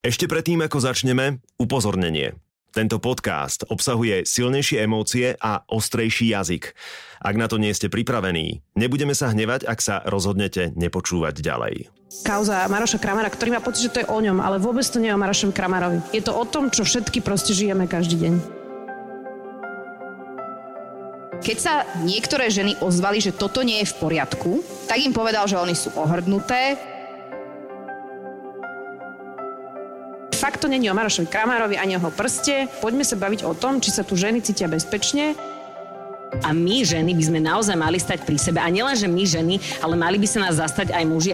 Ešte predtým, ako začneme, upozornenie. Tento podcast obsahuje silnejšie emócie a ostrejší jazyk. Ak na to nie ste pripravení, nebudeme sa hnevať, ak sa rozhodnete nepočúvať ďalej. Kauza Maroša Kramara, ktorý má pocit, že to je o ňom, ale vôbec to nie je o Marošovi Kramarovi. Je to o tom, čo všetky proste žijeme každý deň. Keď sa niektoré ženy ozvali, že toto nie je v poriadku, tak im povedal, že oni sú ohrdnuté, fakt to není o Marošovi Kramárovi ani o jeho prste. Poďme sa baviť o tom, či sa tu ženy cítia bezpečne. A my ženy by sme naozaj mali stať pri sebe. A nielen, že my ženy, ale mali by sa nás zastať aj muži.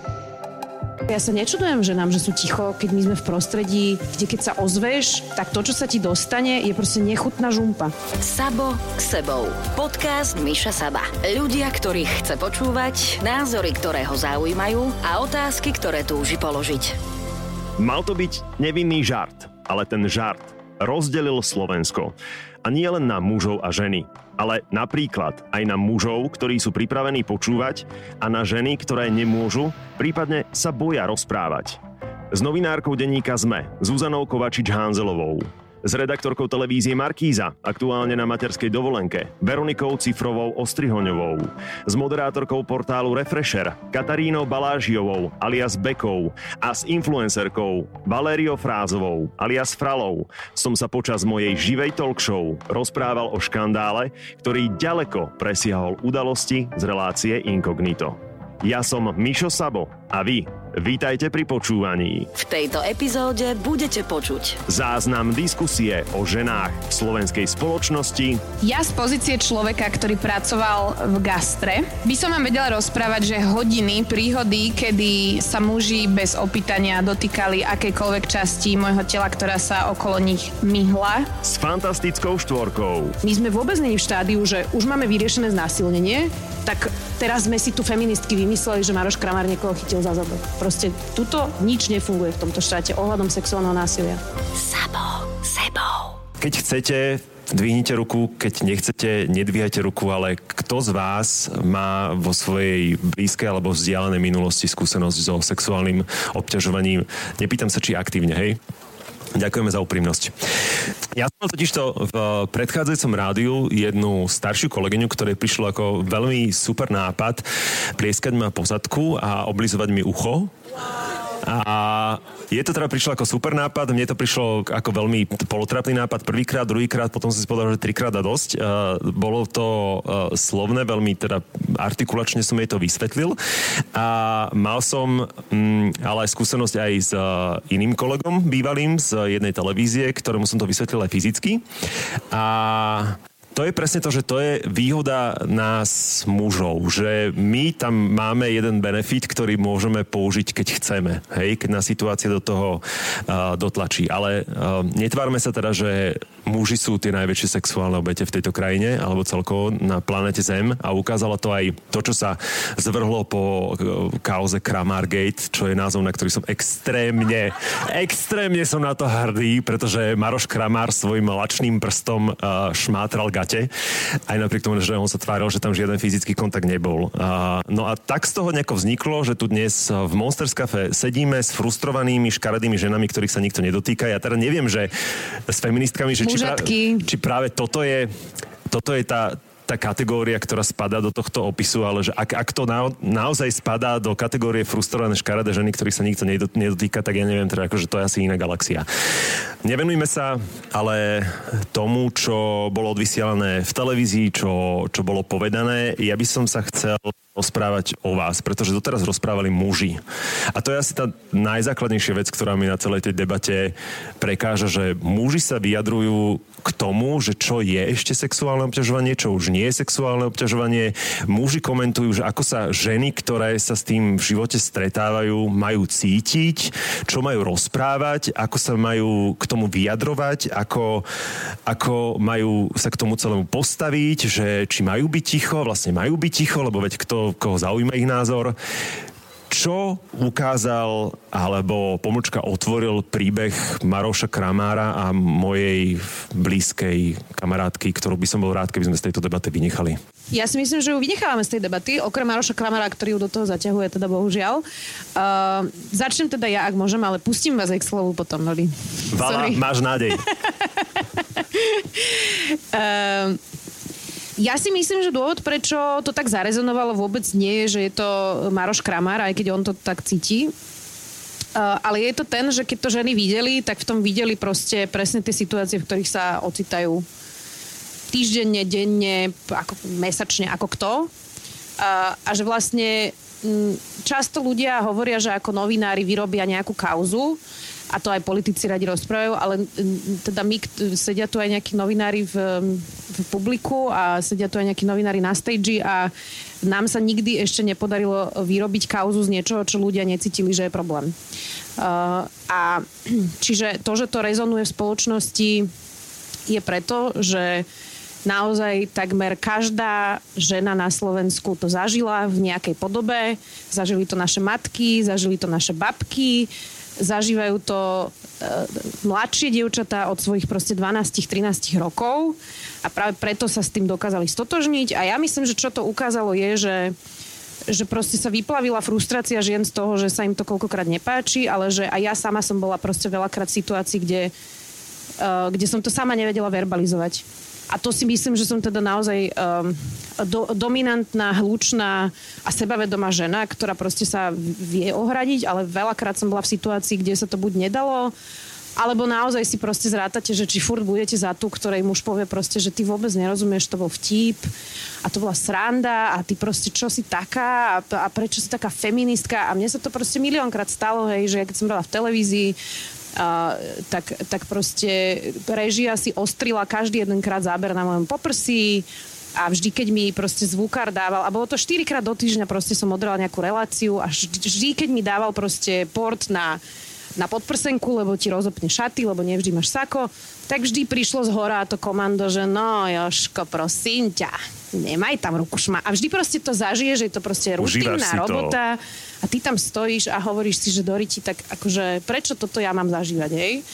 Ja sa nečudujem ženám, že sú ticho, keď my sme v prostredí, kde keď sa ozveš, tak to, čo sa ti dostane, je proste nechutná žumpa. Sabo k sebou. Podcast Miša Saba. Ľudia, ktorých chce počúvať, názory, ktoré ho zaujímajú a otázky, ktoré túži položiť. Mal to byť nevinný žart, ale ten žart rozdelil Slovensko. A nie len na mužov a ženy, ale napríklad aj na mužov, ktorí sú pripravení počúvať a na ženy, ktoré nemôžu, prípadne sa boja rozprávať. S novinárkou denníka ZME, Zuzanou Kovačič-Hanzelovou, s redaktorkou televízie Markíza, aktuálne na materskej dovolenke, Veronikou Cifrovou Ostrihoňovou, s moderátorkou portálu Refresher, Katarínou Balážiovou, alias Bekou. A s influencerkou Valériou Frázovou, alias Fralou, som sa počas mojej živej talk show rozprával o škandále, ktorý ďaleko presiahol udalosti z relácie Incognito. Ja som Mišo Sabo a vy Vítajte pri počúvaní. V tejto epizóde budete počuť záznam diskusie o ženách v slovenskej spoločnosti. Ja z pozície človeka, ktorý pracoval v gastre, by som vám vedela rozprávať, že hodiny, príhody, kedy sa muži bez opýtania dotýkali akejkoľvek časti môjho tela, ktorá sa okolo nich myhla. S fantastickou štvorkou. My sme vôbec není v štádiu, že už máme vyriešené znásilnenie, tak teraz sme si tu feministky vymysleli, že Maroš Kramár niekoho chytil za zadok. Proste tuto nič nefunguje v tomto štáte ohľadom sexuálneho násilia. Sabo, sebou. Keď chcete, dvihnite ruku, keď nechcete, nedvíhajte ruku, ale kto z vás má vo svojej blízkej alebo vzdialenej minulosti skúsenosť so sexuálnym obťažovaním? Nepýtam sa, či aktívne, hej? Ďakujeme za úprimnosť. Ja som totiž to v predchádzajúcom rádiu jednu staršiu kolegyňu, ktorej prišlo ako veľmi super nápad plieskať ma po zadku a oblizovať mi ucho. A je to teda prišlo ako super nápad, mne to prišlo ako veľmi polotrapný nápad prvýkrát, druhýkrát, potom som si povedal, že trikrát a dosť. Uh, bolo to uh, slovné, veľmi teda artikulačne som jej to vysvetlil. A mal som um, ale aj skúsenosť aj s uh, iným kolegom bývalým z jednej televízie, ktorému som to vysvetlil aj fyzicky. A to je presne to, že to je výhoda nás mužov, že my tam máme jeden benefit, ktorý môžeme použiť, keď chceme, hej, keď nás situácia do toho uh, dotlačí. Ale uh, netvárme sa teda, že muži sú tie najväčšie sexuálne obete v tejto krajine, alebo celkovo na planete Zem a ukázalo to aj to, čo sa zvrhlo po uh, kauze Kramargate, čo je názov, na ktorý som extrémne, extrémne som na to hrdý, pretože Maroš Kramár svojim lačným prstom uh, šmátral gate, aj napriek tomu, že on sa tváril, že tam žiaden fyzický kontakt nebol. A, no a tak z toho nejako vzniklo, že tu dnes v Monsters Cafe sedíme s frustrovanými škaredými ženami, ktorých sa nikto nedotýka. Ja teda neviem, že s feministkami, že či, pra, či práve toto je toto je tá, tá kategória, ktorá spadá do tohto opisu, ale že ak, ak to na, naozaj spadá do kategórie frustrované škaredé ženy, ktorých sa nikto nedotýka, tak ja neviem, teda akože to je asi iná galaxia. Nevenujme sa ale tomu, čo bolo odvysielané v televízii, čo, čo bolo povedané. Ja by som sa chcel rozprávať o vás, pretože doteraz rozprávali muži. A to je asi tá najzákladnejšia vec, ktorá mi na celej tej debate prekáža, že muži sa vyjadrujú k tomu, že čo je ešte sexuálne obťažovanie, čo už nie je sexuálne obťažovanie. Muži komentujú, že ako sa ženy, ktoré sa s tým v živote stretávajú, majú cítiť, čo majú rozprávať, ako sa majú k tomu vyjadrovať, ako, ako majú sa k tomu celému postaviť, že či majú byť ticho, vlastne majú byť ticho, lebo veď kto koho zaujíma ich názor. čo ukázal alebo pomočka otvoril príbeh Maroša Kramára a mojej blízkej kamarátky, ktorú by som bol rád, keby sme z tejto debaty vynechali? Ja si myslím, že ju vynechávame z tej debaty, okrem Maroša Kramara, ktorý ju do toho zaťahuje, teda bohužiaľ. Uh, začnem teda ja, ak môžem, ale pustím vás aj k slovu potom, Noli. Vala, máš nádej. uh, Ja si myslím, že dôvod, prečo to tak zarezonovalo, vôbec nie je, že je to Maroš Kramar, aj keď on to tak cíti. Uh, ale je to ten, že keď to ženy videli, tak v tom videli proste presne tie situácie, v ktorých sa ocitajú týždenne, denne, ako, mesačne, ako kto. Uh, a že vlastne m, často ľudia hovoria, že ako novinári vyrobia nejakú kauzu a to aj politici radi rozprávajú, ale teda my, sedia tu aj nejakí novinári v, v publiku a sedia tu aj nejakí novinári na stage a nám sa nikdy ešte nepodarilo vyrobiť kauzu z niečoho, čo ľudia necítili, že je problém. Uh, a čiže to, že to rezonuje v spoločnosti je preto, že naozaj takmer každá žena na Slovensku to zažila v nejakej podobe. Zažili to naše matky, zažili to naše babky, zažívajú to e, mladšie dievčatá od svojich proste 12-13 rokov a práve preto sa s tým dokázali stotožniť. A ja myslím, že čo to ukázalo je, že že proste sa vyplavila frustrácia žien z toho, že sa im to koľkokrát nepáči, ale že aj ja sama som bola proste veľakrát v situácii, kde, uh, kde som to sama nevedela verbalizovať. A to si myslím, že som teda naozaj um, do, dominantná, hlučná a sebavedomá žena, ktorá proste sa vie ohradiť, ale veľakrát som bola v situácii, kde sa to buď nedalo, alebo naozaj si proste zrátate, že či furt budete za tú, ktorej muž povie proste, že ty vôbec nerozumieš, to bol vtip a to bola sranda a ty proste čo si taká a, a prečo si taká feministka? A mne sa to proste miliónkrát stalo, hej, že keď som bola v televízii, Uh, tak, tak proste režia si ostrila každý jedenkrát záber na mojom poprsí a vždy, keď mi proste zvukár dával, a bolo to 4 krát do týždňa, proste som odrala nejakú reláciu a vždy, vždy keď mi dával proste port na na podprsenku, lebo ti rozopne šaty, lebo nevždy máš sako, tak vždy prišlo z hora to komando, že no Joško, prosím ťa, nemaj tam ruku šma. A vždy proste to zažije, že je to proste rutinná robota to. a ty tam stojíš a hovoríš si, že Doriti, tak akože prečo toto ja mám zažívať, hej?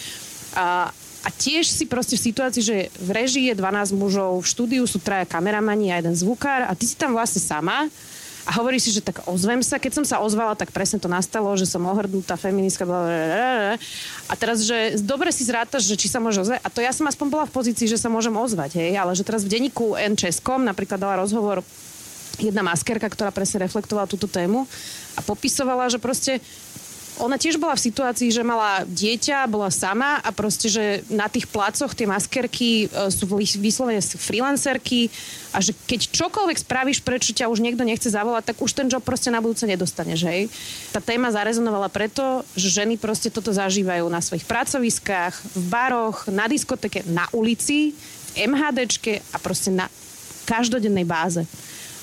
A, a tiež si proste v situácii, že v režii je 12 mužov, v štúdiu sú traja kameramani a jeden zvukár a ty si tam vlastne sama a hovorí si, že tak ozvem sa. Keď som sa ozvala, tak presne to nastalo, že som ohrdnutá feministka. A teraz, že dobre si zrátaš, že či sa môže ozvať. A to ja som aspoň bola v pozícii, že sa môžem ozvať. Hej? Ale že teraz v denníku N Českom napríklad dala rozhovor jedna maskerka, ktorá presne reflektovala túto tému a popisovala, že proste ona tiež bola v situácii, že mala dieťa, bola sama a proste, že na tých placoch tie maskerky e, sú vyslovene freelancerky a že keď čokoľvek spravíš, prečo ťa už niekto nechce zavolať, tak už ten job proste na budúce nedostaneš, hej. Tá téma zarezonovala preto, že ženy proste toto zažívajú na svojich pracoviskách, v baroch, na diskoteke, na ulici, v MHDčke a proste na každodennej báze.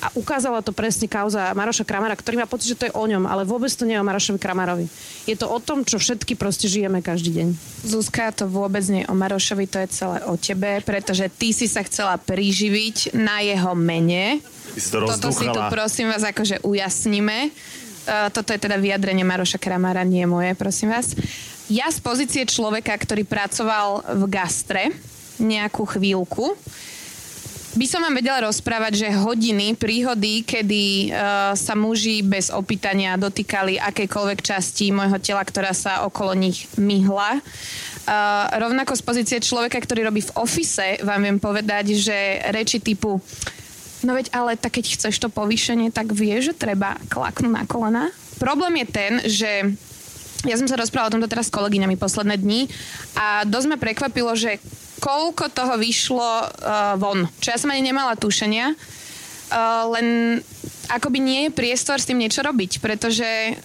A ukázala to presne kauza Maroša Kramara, ktorý má pocit, že to je o ňom, ale vôbec to nie je o Marošovi Kramarovi. Je to o tom, čo všetky proste žijeme každý deň. Zuzka, to vôbec nie je o Marošovi, to je celé o tebe, pretože ty si sa chcela priživiť na jeho mene. Si to Toto si tu prosím vás akože ujasníme. Uh, toto je teda vyjadrenie Maroša Kramara, nie moje, prosím vás. Ja z pozície človeka, ktorý pracoval v gastre nejakú chvíľku, by som vám vedela rozprávať, že hodiny, príhody, kedy uh, sa muži bez opýtania dotýkali akejkoľvek časti môjho tela, ktorá sa okolo nich myhla. Uh, rovnako z pozície človeka, ktorý robí v ofise, vám viem povedať, že reči typu no veď ale tak keď chceš to povýšenie, tak vie, že treba klaknúť na kolena. Problém je ten, že ja som sa rozprávala o tomto teraz s kolegyňami posledné dni a dosť ma prekvapilo, že koľko toho vyšlo uh, von. Čo ja som ani nemala tušenia, uh, len akoby nie je priestor s tým niečo robiť, pretože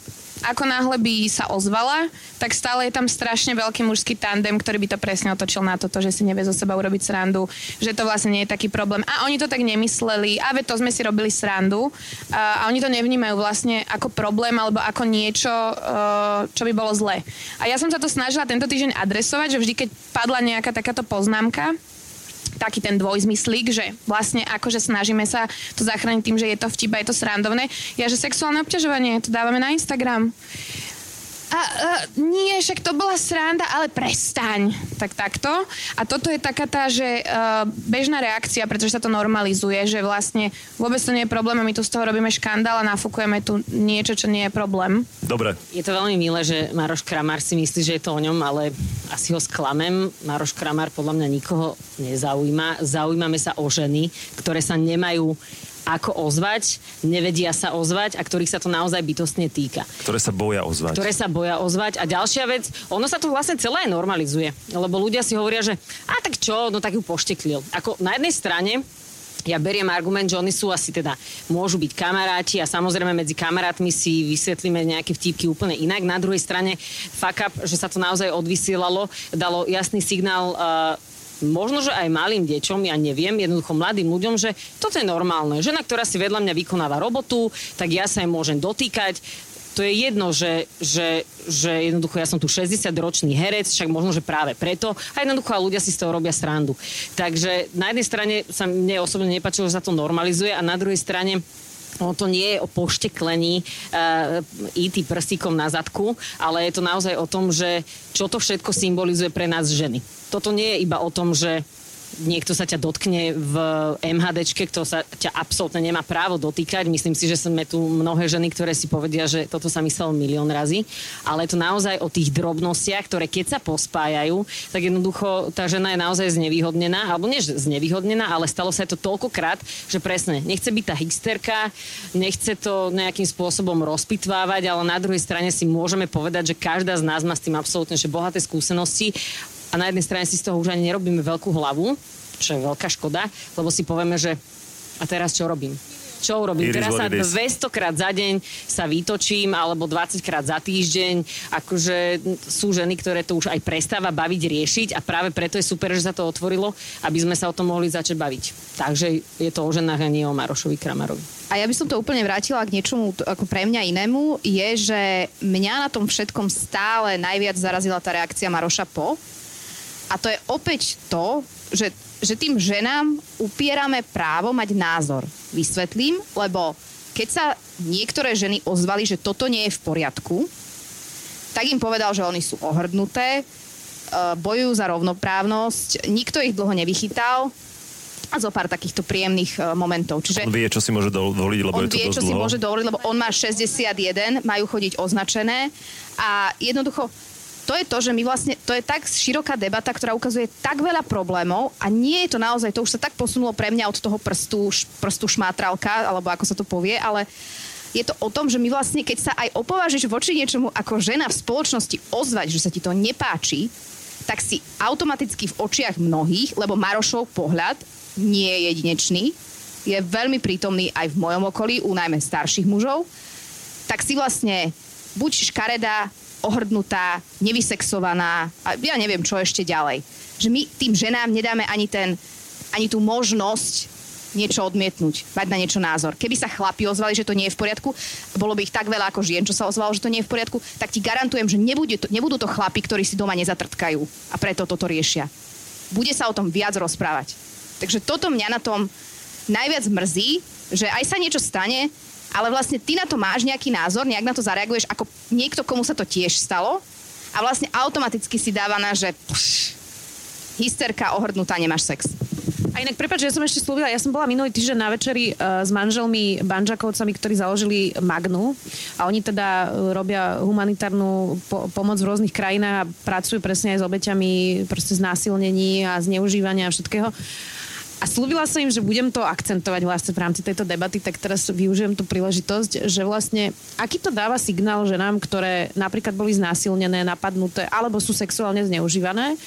ako náhle by sa ozvala, tak stále je tam strašne veľký mužský tandem, ktorý by to presne otočil na toto, že si nevie zo seba urobiť srandu, že to vlastne nie je taký problém. A oni to tak nemysleli, a to sme si robili srandu a, oni to nevnímajú vlastne ako problém alebo ako niečo, uh, čo by bolo zlé. A ja som sa to snažila tento týždeň adresovať, že vždy, keď padla nejaká takáto poznámka, taký ten dvojzmyslík, že vlastne akože snažíme sa to zachrániť tým, že je to vtip a je to srandovné. Ja, že sexuálne obťažovanie, to dávame na Instagram. A, a nie, však to bola sranda, ale prestaň. Tak takto. A toto je taká tá, že uh, bežná reakcia, pretože sa to normalizuje, že vlastne vôbec to nie je problém a my tu z toho robíme škandál a nafúkujeme tu niečo, čo nie je problém. Dobre. Je to veľmi milé, že Maroš Kramár si myslí, že je to o ňom, ale asi ho sklamem. Maroš Kramár podľa mňa nikoho nezaujíma. Zaujímame sa o ženy, ktoré sa nemajú ako ozvať, nevedia sa ozvať a ktorých sa to naozaj bytostne týka. Ktoré sa boja ozvať. Ktoré sa boja ozvať. A ďalšia vec, ono sa to vlastne celé normalizuje. Lebo ľudia si hovoria, že a tak čo, no tak ju pošteklil. Ako na jednej strane ja beriem argument, že oni sú asi teda, môžu byť kamaráti a samozrejme medzi kamarátmi si vysvetlíme nejaké vtipky úplne inak. Na druhej strane fuck up, že sa to naozaj odvysielalo, dalo jasný signál uh, možno, že aj malým deťom, ja neviem, jednoducho mladým ľuďom, že toto je normálne. Žena, ktorá si vedľa mňa vykonáva robotu, tak ja sa jej môžem dotýkať, to je jedno, že, že, že jednoducho ja som tu 60-ročný herec, však možno, že práve preto. A jednoducho a ľudia si z toho robia srandu. Takže na jednej strane sa mne osobne nepačilo, že sa to normalizuje a na druhej strane ono to nie je o pošteklení uh, IT prstíkom na zadku, ale je to naozaj o tom, že čo to všetko symbolizuje pre nás ženy. Toto nie je iba o tom, že niekto sa ťa dotkne v MHDčke, kto sa ťa absolútne nemá právo dotýkať. Myslím si, že sme tu mnohé ženy, ktoré si povedia, že toto sa myslelo milión razy. Ale je to naozaj o tých drobnostiach, ktoré keď sa pospájajú, tak jednoducho tá žena je naozaj znevýhodnená. Alebo nie znevýhodnená, ale stalo sa to toľkokrát, že presne nechce byť tá hysterka, nechce to nejakým spôsobom rozpitvávať, ale na druhej strane si môžeme povedať, že každá z nás má s tým absolútne že bohaté skúsenosti a na jednej strane si z toho už ani nerobíme veľkú hlavu, čo je veľká škoda, lebo si povieme, že a teraz čo robím? čo urobím. Teraz sa 200 krát za deň sa vytočím, alebo 20 krát za týždeň. Akože sú ženy, ktoré to už aj prestáva baviť, riešiť a práve preto je super, že sa to otvorilo, aby sme sa o tom mohli začať baviť. Takže je to o ženách a nie o Marošovi Kramarovi. A ja by som to úplne vrátila k niečomu ako pre mňa inému, je, že mňa na tom všetkom stále najviac zarazila tá reakcia Maroša po, a to je opäť to, že, že tým ženám upierame právo mať názor. Vysvetlím, lebo keď sa niektoré ženy ozvali, že toto nie je v poriadku, tak im povedal, že oni sú ohrdnuté, e, bojujú za rovnoprávnosť, nikto ich dlho nevychytal a zo pár takýchto príjemných e, momentov. Čiže on vie, čo si môže dovoliť, lebo on je to vie, čo dlho. si môže dovoliť, lebo on má 61, majú chodiť označené a jednoducho to je to, že my vlastne, to je tak široká debata, ktorá ukazuje tak veľa problémov a nie je to naozaj, to už sa tak posunulo pre mňa od toho prstu, prstu šmátralka, alebo ako sa to povie, ale je to o tom, že my vlastne, keď sa aj opovážiš voči niečomu ako žena v spoločnosti ozvať, že sa ti to nepáči, tak si automaticky v očiach mnohých, lebo Marošov pohľad nie je jedinečný, je veľmi prítomný aj v mojom okolí, u najmä starších mužov, tak si vlastne buď škaredá, ohrdnutá, nevysexovaná a ja neviem, čo ešte ďalej. Že my tým ženám nedáme ani, ten, ani tú možnosť niečo odmietnúť, mať na niečo názor. Keby sa chlapi ozvali, že to nie je v poriadku, bolo by ich tak veľa ako žien, čo sa ozvalo, že to nie je v poriadku, tak ti garantujem, že nebude to, nebudú to chlapi, ktorí si doma nezatrtkajú a preto toto riešia. Bude sa o tom viac rozprávať. Takže toto mňa na tom najviac mrzí, že aj sa niečo stane, ale vlastne ty na to máš nejaký názor, nejak na to zareaguješ ako niekto, komu sa to tiež stalo a vlastne automaticky si dáva na, že pš, hysterka ohrdnutá, nemáš sex. A inak, prepáč, ja som ešte slúbila, ja som bola minulý týždeň na večeri uh, s manželmi Banžakovcami, ktorí založili Magnu a oni teda uh, robia humanitárnu po- pomoc v rôznych krajinách a pracujú presne aj s obeťami proste znásilnení a zneužívania a všetkého. A slúbila som im, že budem to akcentovať vlastne v rámci tejto debaty, tak teraz využijem tú príležitosť, že vlastne aký to dáva signál ženám, ktoré napríklad boli znásilnené, napadnuté alebo sú sexuálne zneužívané,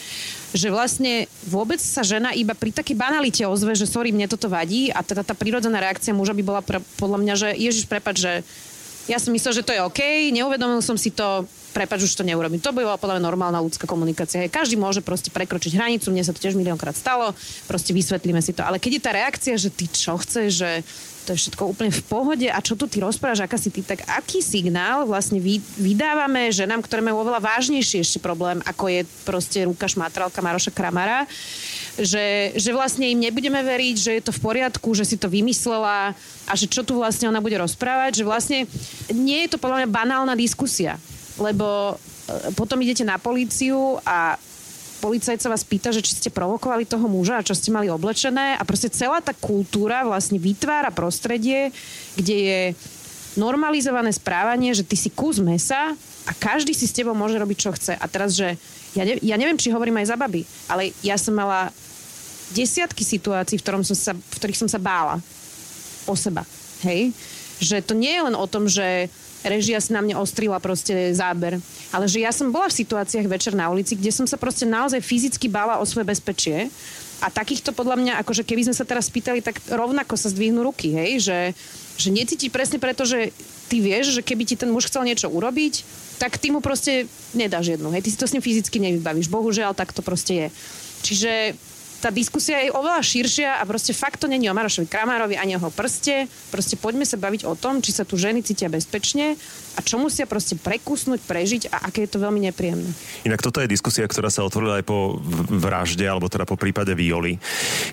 že vlastne vôbec sa žena iba pri takej banalite ozve, že sorry, mne toto vadí a teda tá prírodzená reakcia muža by bola pre, podľa mňa, že Ježiš, prepad, že ja som myslel, že to je OK, neuvedomil som si to, prepač, už to neurobím. To by bola podľa mňa normálna ľudská komunikácia. Hej, každý môže proste prekročiť hranicu, mne sa to tiež miliónkrát stalo, proste vysvetlíme si to. Ale keď je tá reakcia, že ty čo chceš, že to je všetko úplne v pohode a čo tu ty rozprávaš, aká si ty, tak aký signál vlastne vy, vydávame ženám, ktoré majú oveľa vážnejší ešte problém, ako je proste ruka šmatralka Maroša Kramara, že, že vlastne im nebudeme veriť, že je to v poriadku, že si to vymyslela a že čo tu vlastne ona bude rozprávať, že vlastne nie je to podľa mňa banálna diskusia, lebo e, potom idete na políciu a policajt sa vás pýta, že či ste provokovali toho muža a čo ste mali oblečené a proste celá tá kultúra vlastne vytvára prostredie, kde je normalizované správanie, že ty si kus mesa a každý si s tebou môže robiť, čo chce. A teraz, že ja, ne, ja neviem, či hovorím aj za baby, ale ja som mala desiatky situácií, v, ktorom som sa, v ktorých som sa bála o seba. Hej? Že to nie je len o tom, že režia si na mne ostrila proste záber. Ale že ja som bola v situáciách večer na ulici, kde som sa proste naozaj fyzicky bála o svoje bezpečie. A takýchto podľa mňa, akože keby sme sa teraz spýtali, tak rovnako sa zdvihnú ruky, hej? Že, že necítiť presne preto, že ty vieš, že keby ti ten muž chcel niečo urobiť, tak ty mu proste nedáš jednu, hej? Ty si to s ním fyzicky nevybavíš. Bohužiaľ, tak to proste je. Čiže tá diskusia je oveľa širšia a proste fakt to není o Marošovi Kramárovi ani o prste. Proste poďme sa baviť o tom, či sa tu ženy cítia bezpečne a čo musia proste prekusnúť, prežiť a aké je to veľmi nepríjemné. Inak toto je diskusia, ktorá sa otvorila aj po vražde, alebo teda po prípade Violy,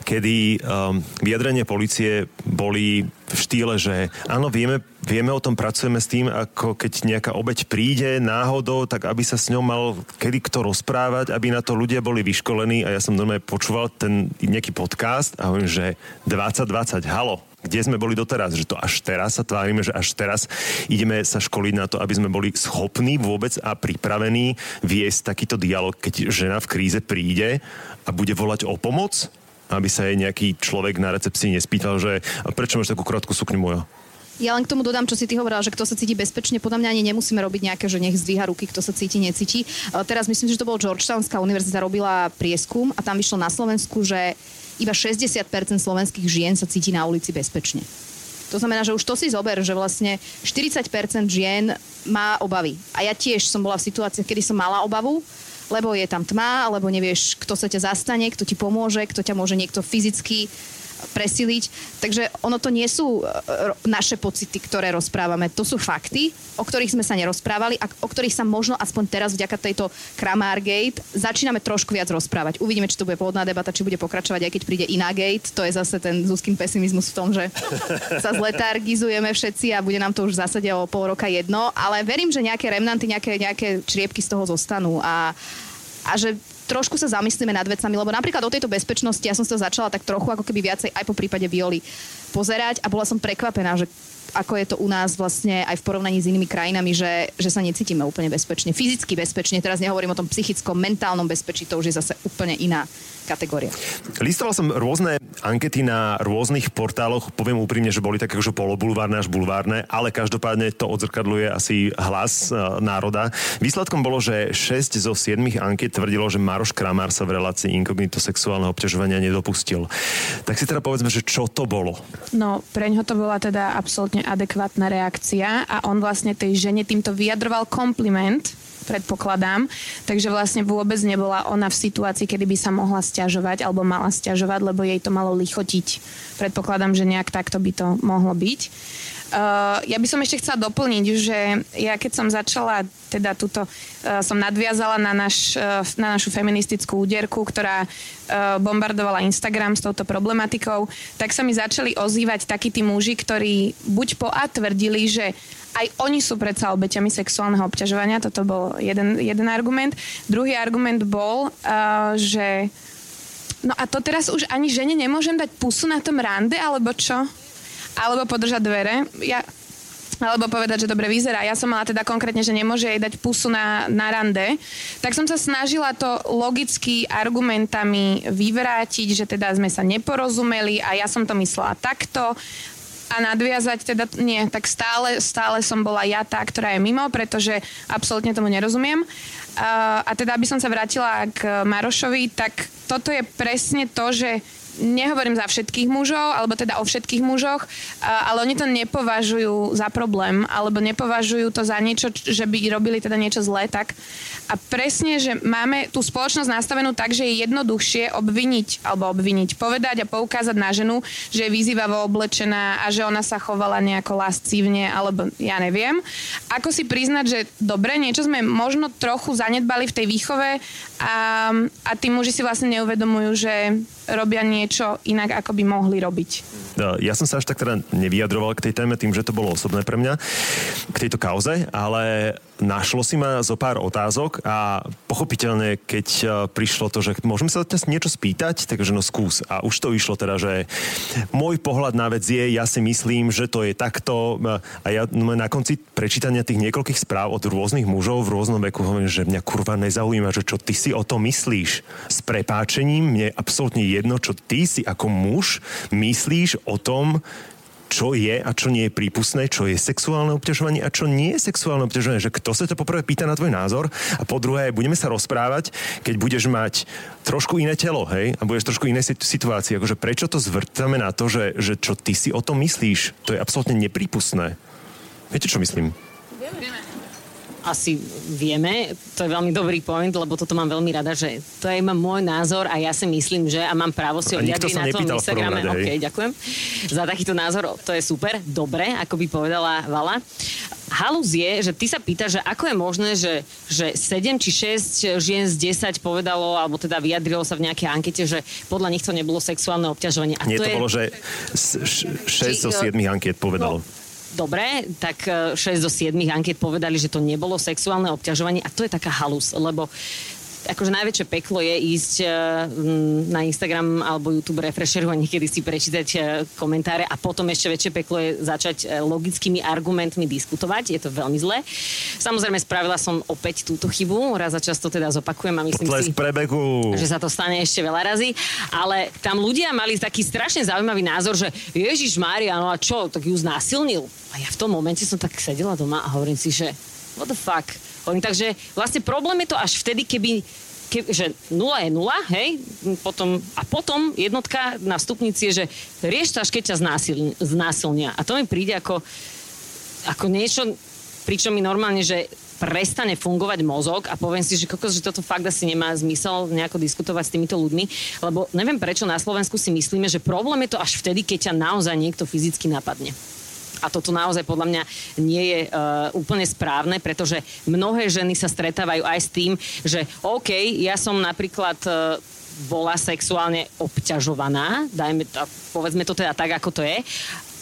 kedy um, vyjadrenie policie boli v štýle, že áno, vieme, vieme o tom, pracujeme s tým, ako keď nejaká obeď príde náhodou, tak aby sa s ňou mal kedy kto rozprávať, aby na to ľudia boli vyškolení. A ja som normálne počúval ten nejaký podcast a hovorím, že 2020, halo, kde sme boli doteraz, že to až teraz sa tvárime, že až teraz ideme sa školiť na to, aby sme boli schopní vôbec a pripravení viesť takýto dialog, keď žena v kríze príde a bude volať o pomoc? Aby sa jej nejaký človek na recepcii nespýtal, že prečo máš takú krátku sukňu moja? Ja len k tomu dodám, čo si ty hovorila, že kto sa cíti bezpečne, podľa mňa ani nemusíme robiť nejaké, že nech zdvíha ruky, kto sa cíti, necíti. Teraz myslím, že to bol Georgetownská univerzita robila prieskum a tam vyšlo na Slovensku, že iba 60% slovenských žien sa cíti na ulici bezpečne. To znamená, že už to si zober, že vlastne 40% žien má obavy. A ja tiež som bola v situácii, kedy som mala obavu, lebo je tam tma, alebo nevieš, kto sa ťa zastane, kto ti pomôže, kto ťa môže niekto fyzicky presiliť. Takže ono to nie sú e, naše pocity, ktoré rozprávame. To sú fakty, o ktorých sme sa nerozprávali a o ktorých sa možno aspoň teraz vďaka tejto Kramargate začíname trošku viac rozprávať. Uvidíme, či to bude pôvodná debata, či bude pokračovať, aj keď príde iná gate. To je zase ten Zuzkin pesimizmus v tom, že sa zletargizujeme všetci a bude nám to už v zásade o pol roka jedno. Ale verím, že nejaké remnanty, nejaké, nejaké čriepky z toho zostanú a, a že trošku sa zamyslíme nad vecami, lebo napríklad o tejto bezpečnosti ja som sa začala tak trochu ako keby viacej aj po prípade Violi pozerať a bola som prekvapená, že ako je to u nás vlastne aj v porovnaní s inými krajinami, že, že sa necítime úplne bezpečne. Fyzicky bezpečne, teraz nehovorím o tom psychickom, mentálnom bezpečí, to už je zase úplne iná kategória. Listoval som rôzne ankety na rôznych portáloch, poviem úprimne, že boli také akože polobulvárne až bulvárne, ale každopádne to odzrkadluje asi hlas e, národa. Výsledkom bolo, že 6 zo 7 anket tvrdilo, že Maroš Kramár sa v relácii inkognito sexuálneho obťažovania nedopustil. Tak si teda povedzme, že čo to bolo? No, pre ňo to bola teda absolútne adekvátna reakcia a on vlastne tej žene týmto vyjadroval kompliment, predpokladám. Takže vlastne vôbec nebola ona v situácii, kedy by sa mohla stiažovať alebo mala stiažovať, lebo jej to malo lichotiť. Predpokladám, že nejak takto by to mohlo byť. Uh, ja by som ešte chcela doplniť, že ja keď som začala, teda túto, uh, som nadviazala na, naš, uh, na našu feministickú úderku, ktorá uh, bombardovala Instagram s touto problematikou, tak sa mi začali ozývať takí tí muži, ktorí buď po A tvrdili, že aj oni sú predsa obeťami sexuálneho obťažovania, toto bol jeden, jeden argument. Druhý argument bol, uh, že no a to teraz už ani žene nemôžem dať pusu na tom rande, alebo čo? Alebo podržať dvere. Ja, alebo povedať, že dobre vyzerá. Ja som mala teda konkrétne, že nemôže jej dať pusu na, na rande. Tak som sa snažila to logicky argumentami vyvrátiť, že teda sme sa neporozumeli a ja som to myslela takto a nadviazať, teda nie, tak stále, stále som bola ja tá, ktorá je mimo, pretože absolútne tomu nerozumiem. A, a teda, aby som sa vrátila k Marošovi, tak toto je presne to, že nehovorím za všetkých mužov, alebo teda o všetkých mužoch, ale oni to nepovažujú za problém, alebo nepovažujú to za niečo, že by robili teda niečo zlé, tak. A presne, že máme tú spoločnosť nastavenú tak, že je jednoduchšie obviniť, alebo obviniť, povedať a poukázať na ženu, že je vyzývavo oblečená a že ona sa chovala nejako lascívne, alebo ja neviem. Ako si priznať, že dobre, niečo sme možno trochu zanedbali v tej výchove a, a tí muži si vlastne neuvedomujú, že robia niečo inak, ako by mohli robiť. Ja som sa až tak teda nevyjadroval k tej téme tým, že to bolo osobné pre mňa, k tejto kauze, ale našlo si ma zo pár otázok a pochopiteľne, keď e, prišlo to, že môžeme sa ťa niečo spýtať, takže no skús. A už to išlo teda, že môj pohľad na vec je, ja si myslím, že to je takto e, a ja no, na konci prečítania tých niekoľkých správ od rôznych mužov v rôznom veku hovorím, že mňa kurva nezaujíma, že čo ty si o tom myslíš. S prepáčením mne je absolútne jedno, čo ty si ako muž myslíš o tom, čo je a čo nie je prípustné, čo je sexuálne obťažovanie a čo nie je sexuálne obťažovanie. Že kto sa to poprvé pýta na tvoj názor a po druhé budeme sa rozprávať, keď budeš mať trošku iné telo, hej, a budeš trošku inej situácii. Akože prečo to zvrtame na to, že, že čo ty si o tom myslíš? To je absolútne neprípustné. Viete, čo myslím? Vieme asi vieme. To je veľmi dobrý point, lebo toto mám veľmi rada, že to je môj názor a ja si myslím, že a mám právo si ho vyjadriť na tom Instagrame. Rade, OK, ďakujem za takýto názor. To je super. Dobre, ako by povedala Vala. Halus je, že ty sa pýtaš, že ako je možné, že, že 7 či 6 žien z 10 povedalo, alebo teda vyjadrilo sa v nejakej ankete, že podľa nich to nebolo sexuálne obťažovanie. A Nie, to, to je... bolo, že 6 zo 7 anket povedalo. No, Dobre, tak 6 e, zo 7 anket povedali, že to nebolo sexuálne obťažovanie a to je taká halus, lebo akože najväčšie peklo je ísť uh, na Instagram alebo YouTube refresheru a niekedy si prečítať uh, komentáre a potom ešte väčšie peklo je začať uh, logickými argumentmi diskutovať. Je to veľmi zlé. Samozrejme, spravila som opäť túto chybu. Raz za často teda zopakujem a myslím Potles si, prebehu. že sa to stane ešte veľa razy. Ale tam ľudia mali taký strašne zaujímavý názor, že Ježiš Mária, no a čo, tak ju znásilnil. A ja v tom momente som tak sedela doma a hovorím si, že what the fuck, takže vlastne problém je to až vtedy, keby ke, že nula je nula, hej, potom, a potom jednotka na stupnici je, že rieš to až keď ťa znásil, znásilnia. A to mi príde ako, ako niečo, pričom mi normálne, že prestane fungovať mozog a poviem si, že kokos, že toto fakt asi nemá zmysel nejako diskutovať s týmito ľuďmi, lebo neviem prečo na Slovensku si myslíme, že problém je to až vtedy, keď ťa naozaj niekto fyzicky napadne. A toto naozaj podľa mňa nie je uh, úplne správne, pretože mnohé ženy sa stretávajú aj s tým, že OK, ja som napríklad uh, bola sexuálne obťažovaná, dajme, povedzme to teda tak, ako to je,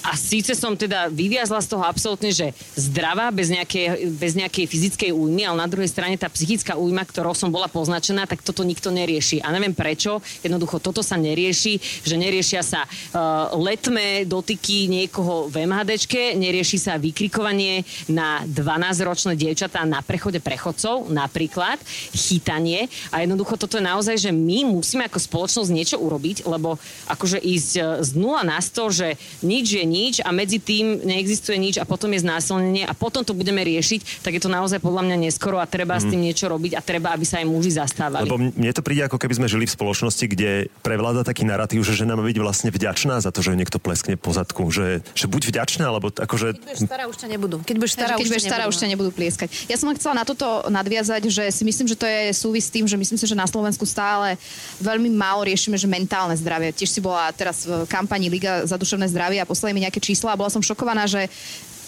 a síce som teda vyviazla z toho absolútne, že zdravá, bez nejakej, bez nejakej fyzickej újmy, ale na druhej strane tá psychická újma, ktorou som bola poznačená, tak toto nikto nerieši. A neviem prečo, jednoducho toto sa nerieši, že neriešia sa uh, letmé dotyky niekoho v MHDčke, nerieši sa vykrikovanie na 12-ročné dievčatá na prechode prechodcov, napríklad, chytanie. A jednoducho toto je naozaj, že my musíme ako spoločnosť niečo urobiť, lebo akože ísť e, z 0 na 100, že nič je nič a medzi tým neexistuje nič a potom je znásilnenie a potom to budeme riešiť, tak je to naozaj podľa mňa neskoro a treba mm. s tým mhm. niečo robiť a treba, aby sa aj muži zastávali. Lebo mne to príde ako keby sme žili v spoločnosti, kde prevláda taký narratív, že žena má byť vlastne vďačná za to, že niekto pleskne po zadku. Že, že buď vďačná, alebo akože... Keď budeš stará, už ťa nebudú. Keď budeš stará, keď už, budeš stará už ťa nebudú plieskať. Ja som chcela na toto nadviazať, že si myslím, že to je súvis s tým, že myslím si, že na Slovensku stále veľmi málo riešime, že mentálne zdravie. Tiež si bola teraz v kampani Liga za duševné zdravie a poslali mi nejaké čísla a bola som šokovaná, že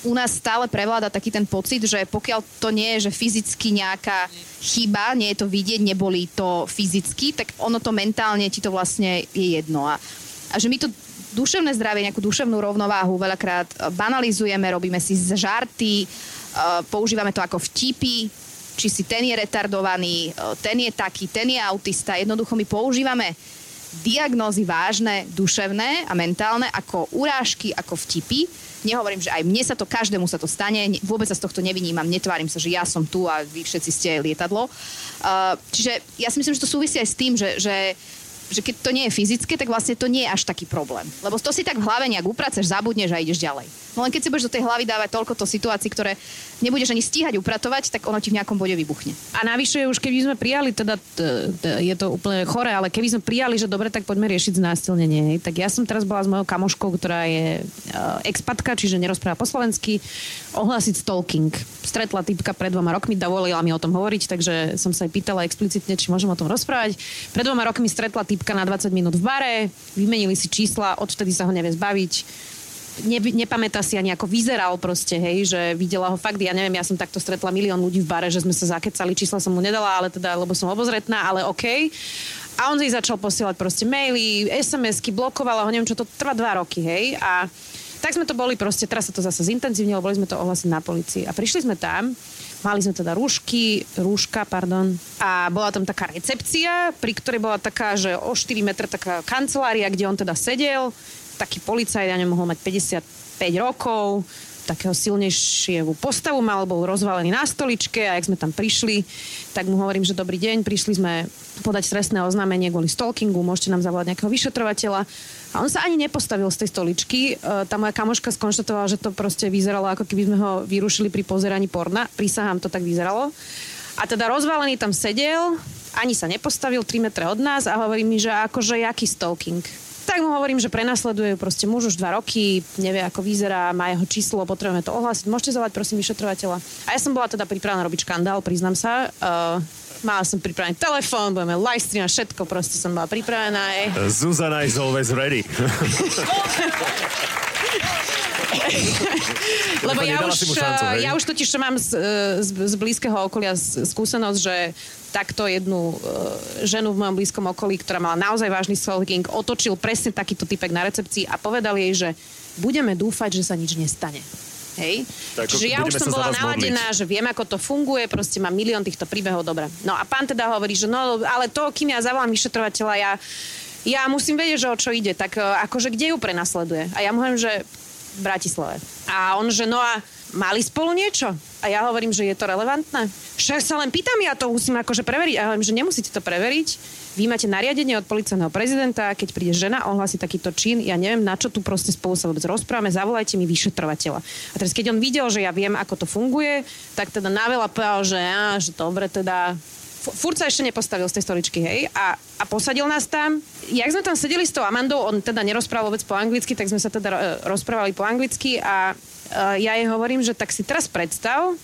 u nás stále prevláda taký ten pocit, že pokiaľ to nie je, že fyzicky nejaká chyba, nie je to vidieť, neboli to fyzicky, tak ono to mentálne ti to vlastne je jedno. A, a že my to duševné zdravie, nejakú duševnú rovnováhu veľakrát banalizujeme, robíme si žarty, používame to ako vtipy, či si ten je retardovaný, ten je taký, ten je autista. Jednoducho my používame diagnózy vážne, duševné a mentálne, ako urážky, ako vtipy. Nehovorím, že aj mne sa to, každému sa to stane, vôbec sa z tohto nevinímam, netvárim sa, že ja som tu a vy všetci ste lietadlo. Uh, čiže ja si myslím, že to súvisí aj s tým, že, že že keď to nie je fyzické, tak vlastne to nie je až taký problém. Lebo to si tak v hlave nejak upraceš, zabudneš a ideš ďalej. No len keď si budeš do tej hlavy dávať toľko to situácií, ktoré nebudeš ani stíhať upratovať, tak ono ti v nejakom bode vybuchne. A navyše už keby sme prijali, teda t- t- je to úplne chore, ale keby sme prijali, že dobre, tak poďme riešiť znásilnenie. Tak ja som teraz bola s mojou kamoškou, ktorá je uh, expatka, čiže nerozpráva po slovensky, ohlásiť stalking. Stretla typka pred dvoma rokmi, dovolila mi o tom hovoriť, takže som sa jej pýtala explicitne, či môžem o tom rozprávať. Pred dvoma rokmi stretla typka na 20 minút v bare, vymenili si čísla, odvtedy sa ho nevie zbaviť ne, nepamätá si ani ako vyzeral proste, hej, že videla ho fakt, ja neviem, ja som takto stretla milión ľudí v bare, že sme sa zakecali, čísla som mu nedala, ale teda, lebo som obozretná, ale OK. A on jej začal posielať proste maily, SMS-ky, blokovala ho, neviem čo, to trvá dva roky, hej, a tak sme to boli proste, teraz sa to zase zintenzívnilo, boli sme to ohlásiť na policii a prišli sme tam, mali sme teda rúšky, rúška, pardon, a bola tam taká recepcia, pri ktorej bola taká, že o 4 metre taká kancelária, kde on teda sedel, taký policajt, ja nemohol mať 55 rokov, takého silnejšieho postavu mal, bol rozvalený na stoličke a jak sme tam prišli, tak mu hovorím, že dobrý deň, prišli sme podať trestné oznámenie kvôli stalkingu, môžete nám zavolať nejakého vyšetrovateľa. A on sa ani nepostavil z tej stoličky. E, Tá moja kamoška skonštatovala, že to proste vyzeralo, ako keby sme ho vyrušili pri pozeraní porna. Prísahám, to tak vyzeralo. A teda rozvalený tam sedel, ani sa nepostavil 3 metre od nás a hovorí mi, že akože jaký stalking. Tak mu hovorím, že prenasleduje proste muž už dva roky, nevie ako vyzerá, má jeho číslo, potrebujeme to ohlásiť. Môžete zavolať prosím vyšetrovateľa. A ja som bola teda pripravená robiť škandál, priznám sa. Uh, mala som pripravený telefón, budeme live stream všetko, proste som bola pripravená. Ej. Zuzana is always ready. Lebo ja už, šancu, ja už totiž mám z, z, z blízkeho okolia skúsenosť, že takto jednu e, ženu v mojom blízkom okolí, ktorá mala naozaj vážny stalking, otočil presne takýto typek na recepcii a povedal jej, že budeme dúfať, že sa nič nestane. Hej? Tak, Čiže ja už som bola naladená, že viem, ako to funguje, proste mám milión týchto príbehov, dobre. No a pán teda hovorí, že no, ale to, kým ja zavolám vyšetrovateľa, ja, ja musím vedieť, že o čo ide, tak e, akože kde ju prenasleduje? A ja mu hovorím, že v Bratislave. A on, že no a mali spolu niečo? A ja hovorím, že je to relevantné. Však sa len pýtam, ja to musím akože preveriť. A ja hovorím, že nemusíte to preveriť. Vy máte nariadenie od policajného prezidenta, keď príde žena ohlási takýto čin, ja neviem, na čo tu proste spolu sa vôbec rozprávame, zavolajte mi vyšetrovateľa. A teraz, keď on videl, že ja viem, ako to funguje, tak teda naveľa povedal, že, á, že dobre, teda furt sa ešte nepostavil z tej stoličky, hej, a, a posadil nás tam. Jak sme tam sedeli s tou Amandou, on teda nerozprával vôbec po anglicky, tak sme sa teda e, rozprávali po anglicky a e, ja jej hovorím, že tak si teraz predstav,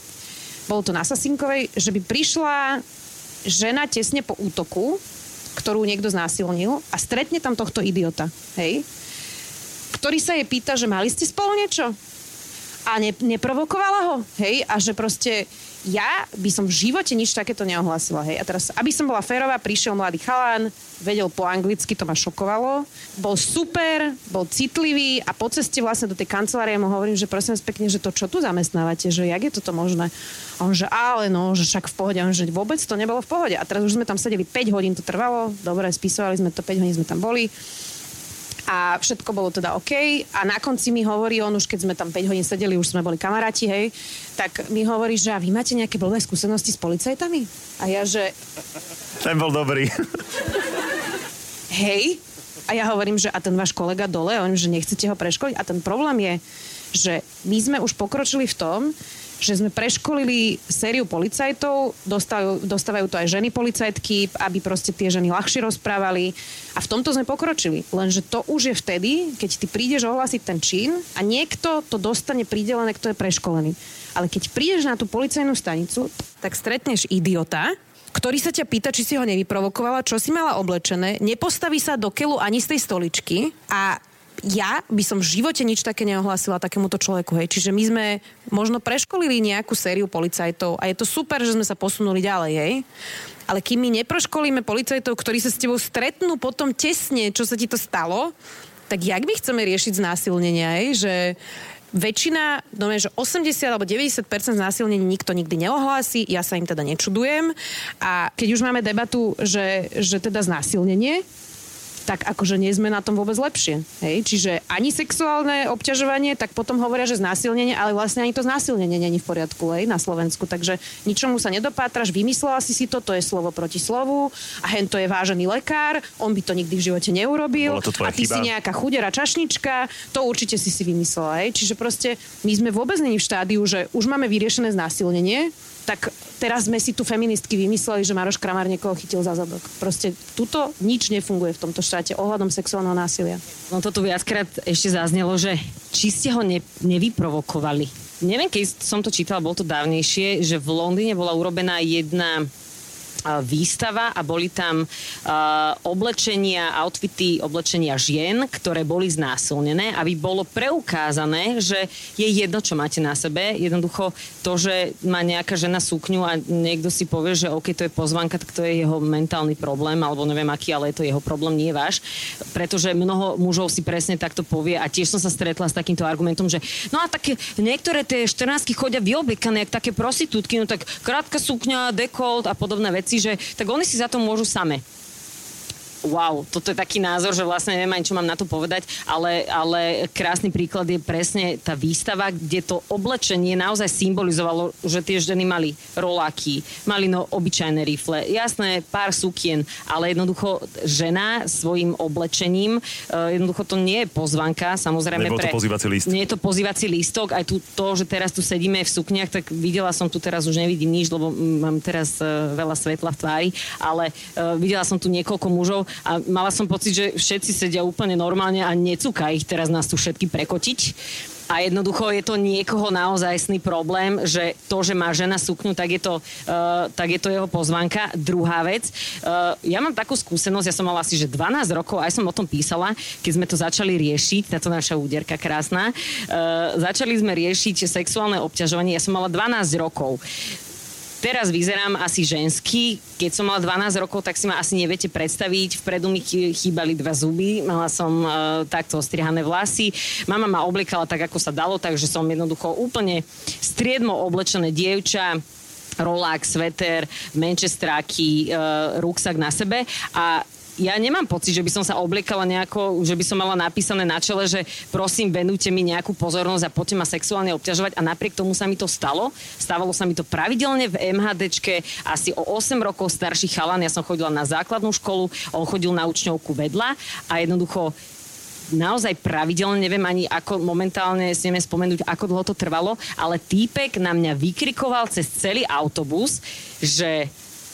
bolo to na Sasinkovej, že by prišla žena tesne po útoku, ktorú niekto znásilnil a stretne tam tohto idiota, hej, ktorý sa jej pýta, že mali ste spolu niečo? a ne, neprovokovala ho, hej, a že proste ja by som v živote nič takéto neohlásila, hej. A teraz, aby som bola férová, prišiel mladý chalán, vedel po anglicky, to ma šokovalo, bol super, bol citlivý a po ceste vlastne do tej kancelárie mu hovorím, že prosím vás pekne, že to čo tu zamestnávate, že jak je toto možné? A on, že ale no, že však v pohode, on, že vôbec to nebolo v pohode. A teraz už sme tam sedeli 5 hodín, to trvalo, dobre, spisovali sme to, 5 hodín sme tam boli a všetko bolo teda OK. A na konci mi hovorí, on už keď sme tam 5 hodín sedeli, už sme boli kamaráti, hej, tak mi hovorí, že a vy máte nejaké blbé skúsenosti s policajtami? A ja, že Ten bol dobrý. hej. A ja hovorím, že a ten váš kolega dole, on, že nechcete ho preškoliť. A ten problém je, že my sme už pokročili v tom, že sme preškolili sériu policajtov, dostávajú, dostávajú to aj ženy policajtky, aby proste tie ženy ľahšie rozprávali. A v tomto sme pokročili. Lenže to už je vtedy, keď ty prídeš ohlásiť ten čin a niekto to dostane pridelené, kto je preškolený. Ale keď prídeš na tú policajnú stanicu, tak stretneš idiota, ktorý sa ťa pýta, či si ho nevyprovokovala, čo si mala oblečené, nepostaví sa do keľu ani z tej stoličky a ja by som v živote nič také neohlásila takémuto človeku. Hej. Čiže my sme možno preškolili nejakú sériu policajtov a je to super, že sme sa posunuli ďalej. Hej. Ale kým my neproškolíme policajtov, ktorí sa s tebou stretnú potom tesne, čo sa ti to stalo, tak jak my chceme riešiť znásilnenia, hej? že väčšina, no že 80 alebo 90% znásilnení nikto nikdy neohlási, ja sa im teda nečudujem. A keď už máme debatu, že, že teda znásilnenie, tak akože nie sme na tom vôbec lepšie. Hej? Čiže ani sexuálne obťažovanie, tak potom hovoria, že znásilnenie, ale vlastne ani to znásilnenie není v poriadku hej, na Slovensku. Takže ničomu sa nedopátraš, vymyslela si si to, to je slovo proti slovu a hen to je vážený lekár, on by to nikdy v živote neurobil a ty chyba. si nejaká chudera čašnička, to určite si si vymyslela. Hej? Čiže proste my sme vôbec není v štádiu, že už máme vyriešené znásilnenie, tak teraz sme si tu feministky vymysleli, že Maroš Kramár niekoho chytil za zadok. Proste tuto nič nefunguje v tomto štáte ohľadom sexuálneho násilia. No to tu viackrát ešte zaznelo, že či ste ho ne, nevyprovokovali. Neviem, keď som to čítala, bol to dávnejšie, že v Londýne bola urobená jedna výstava a boli tam uh, oblečenia, outfity oblečenia žien, ktoré boli znásilnené, aby bolo preukázané, že je jedno, čo máte na sebe. Jednoducho to, že má nejaká žena sukňu a niekto si povie, že OK, to je pozvanka, tak to je jeho mentálny problém, alebo neviem aký, ale je to jeho problém, nie váš. Pretože mnoho mužov si presne takto povie a tiež som sa stretla s takýmto argumentom, že no a tak niektoré tie 14 chodia vyobekané, jak také prostitútky, no tak krátka sukňa, dekolt a podobné veci veci, že tak oni si za to môžu same wow, toto je taký názor, že vlastne neviem ani, čo mám na to povedať, ale, ale krásny príklad je presne tá výstava, kde to oblečenie naozaj symbolizovalo, že tie ženy mali roláky, mali no obyčajné rifle, jasné, pár sukien, ale jednoducho žena svojim oblečením, uh, jednoducho to nie je pozvanka, samozrejme Nebol pre... to pozývací list. Nie je to pozývací lístok, aj tu, to, že teraz tu sedíme v sukniach, tak videla som tu teraz, už nevidím nič, lebo mám teraz uh, veľa svetla v tvári, ale uh, videla som tu niekoľko mužov, a mala som pocit, že všetci sedia úplne normálne a necúka ich teraz nás tu všetky prekotiť. A jednoducho je to niekoho naozajstný problém, že to, že má žena sukňu, tak je to, uh, tak je to jeho pozvanka. Druhá vec, uh, ja mám takú skúsenosť, ja som mala asi že 12 rokov, aj som o tom písala, keď sme to začali riešiť, táto naša úderka krásna, uh, začali sme riešiť sexuálne obťažovanie, ja som mala 12 rokov. Teraz vyzerám asi ženský. Keď som mala 12 rokov, tak si ma asi neviete predstaviť. Vpredu mi chýbali dva zuby, mala som uh, takto ostrihané vlasy. Mama ma oblikala tak, ako sa dalo, takže som jednoducho úplne striedmo oblečené dievča rolák, sveter, manchestráky, uh, ruksak na sebe a ja nemám pocit, že by som sa obliekala nejako, že by som mala napísané na čele, že prosím, venujte mi nejakú pozornosť a poďte ma sexuálne obťažovať a napriek tomu sa mi to stalo. Stávalo sa mi to pravidelne v MHDčke, asi o 8 rokov starší chalan, ja som chodila na základnú školu, on chodil na učňovku vedľa a jednoducho naozaj pravidelne, neviem ani ako momentálne si spomenúť, ako dlho to trvalo, ale týpek na mňa vykrikoval cez celý autobus, že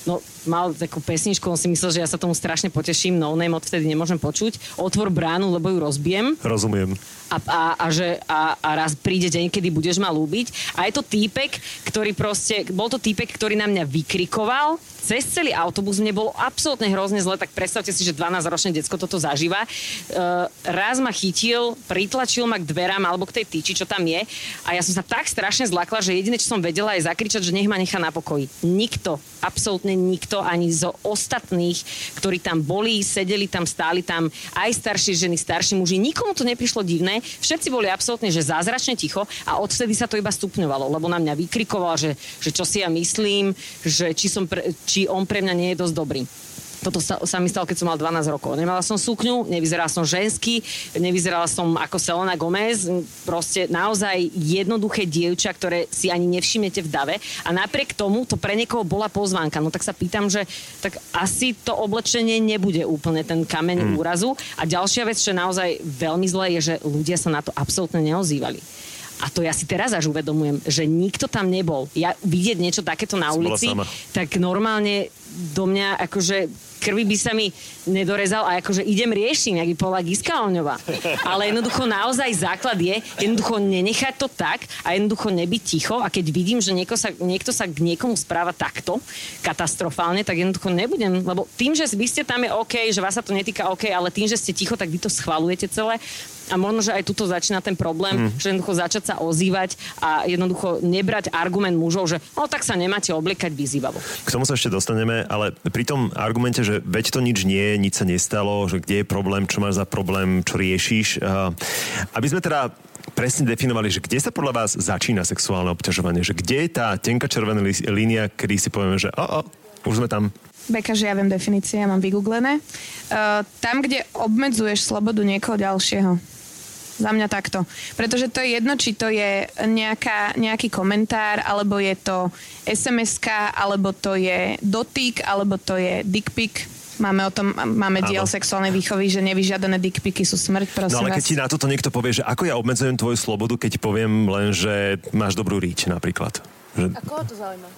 no mal takú pesničku, on si myslel, že ja sa tomu strašne poteším, no name odvtedy nemôžem počuť. Otvor bránu, lebo ju rozbijem. Rozumiem. A, a, a, že, a, a raz príde deň, kedy budeš ma lúbiť. A je to týpek, ktorý proste, bol to týpek, ktorý na mňa vykrikoval cez celý autobus. Mne bolo absolútne hrozne zle, tak predstavte si, že 12-ročné decko toto zažíva. Uh, raz ma chytil, pritlačil ma k dverám alebo k tej tyči, čo tam je. A ja som sa tak strašne zlakla, že jediné, čo som vedela, je zakričať, že nech ma nechá na pokoji. Nikto, absolútne nikto ani zo ostatných, ktorí tam boli, sedeli tam, stáli tam, aj staršie ženy, starší muži, nikomu to neprišlo divné, všetci boli absolútne, že zázračne ticho a odvtedy sa to iba stupňovalo, lebo na mňa vykrikoval, že, že čo si ja myslím, že či, som pre, či on pre mňa nie je dosť dobrý. Toto sa, sa mi stalo, keď som mal 12 rokov. Nemala som sukňu, nevyzerala som žensky, nevyzerala som ako Selena Gomez, proste naozaj jednoduché dievča, ktoré si ani nevšimnete v dave a napriek tomu to pre niekoho bola pozvánka. No tak sa pýtam, že tak asi to oblečenie nebude úplne ten kameň mm. úrazu. A ďalšia vec, čo je naozaj veľmi zlé, je, že ľudia sa na to absolútne neozývali. A to ja si teraz až uvedomujem, že nikto tam nebol. Ja vidieť niečo takéto na ulici, tak normálne do mňa akože krvi by sa mi nedorezal a akože idem riešiť, ak by povedala Giska Olňová. Ale jednoducho naozaj základ je jednoducho nenechať to tak a jednoducho nebyť ticho a keď vidím, že niekto sa, niekto sa k niekomu správa takto katastrofálne, tak jednoducho nebudem, lebo tým, že vy ste tam je OK, že vás sa to netýka OK, ale tým, že ste ticho, tak vy to schvalujete celé a možno, že aj tuto začína ten problém, mm. že jednoducho začať sa ozývať a jednoducho nebrať argument mužov, že no tak sa nemáte obliekať vyzývavo. K tomu sa ešte dostaneme, ale pri tom argumente, že veď to nič nie, nič sa nestalo, že kde je problém, čo máš za problém, čo riešiš. Aby sme teda presne definovali, že kde sa podľa vás začína sexuálne obťažovanie, že kde je tá tenká červená línia, kedy si povieme, že o, o, už sme tam. Beka, že ja viem definície, ja mám vygooglené. Uh, tam, kde obmedzuješ slobodu niekoho ďalšieho. Za mňa takto. Pretože to je jedno, či to je nejaká, nejaký komentár, alebo je to sms alebo to je dotyk, alebo to je dick pic. Máme o tom, máme diel Áno. sexuálnej výchovy, že nevyžiadané dickpiky sú smrť, prosím No ale keď vás. ti na toto niekto povie, že ako ja obmedzujem tvoju slobodu, keď poviem len, že máš dobrú ríč napríklad. Že... A koho to zaujíma?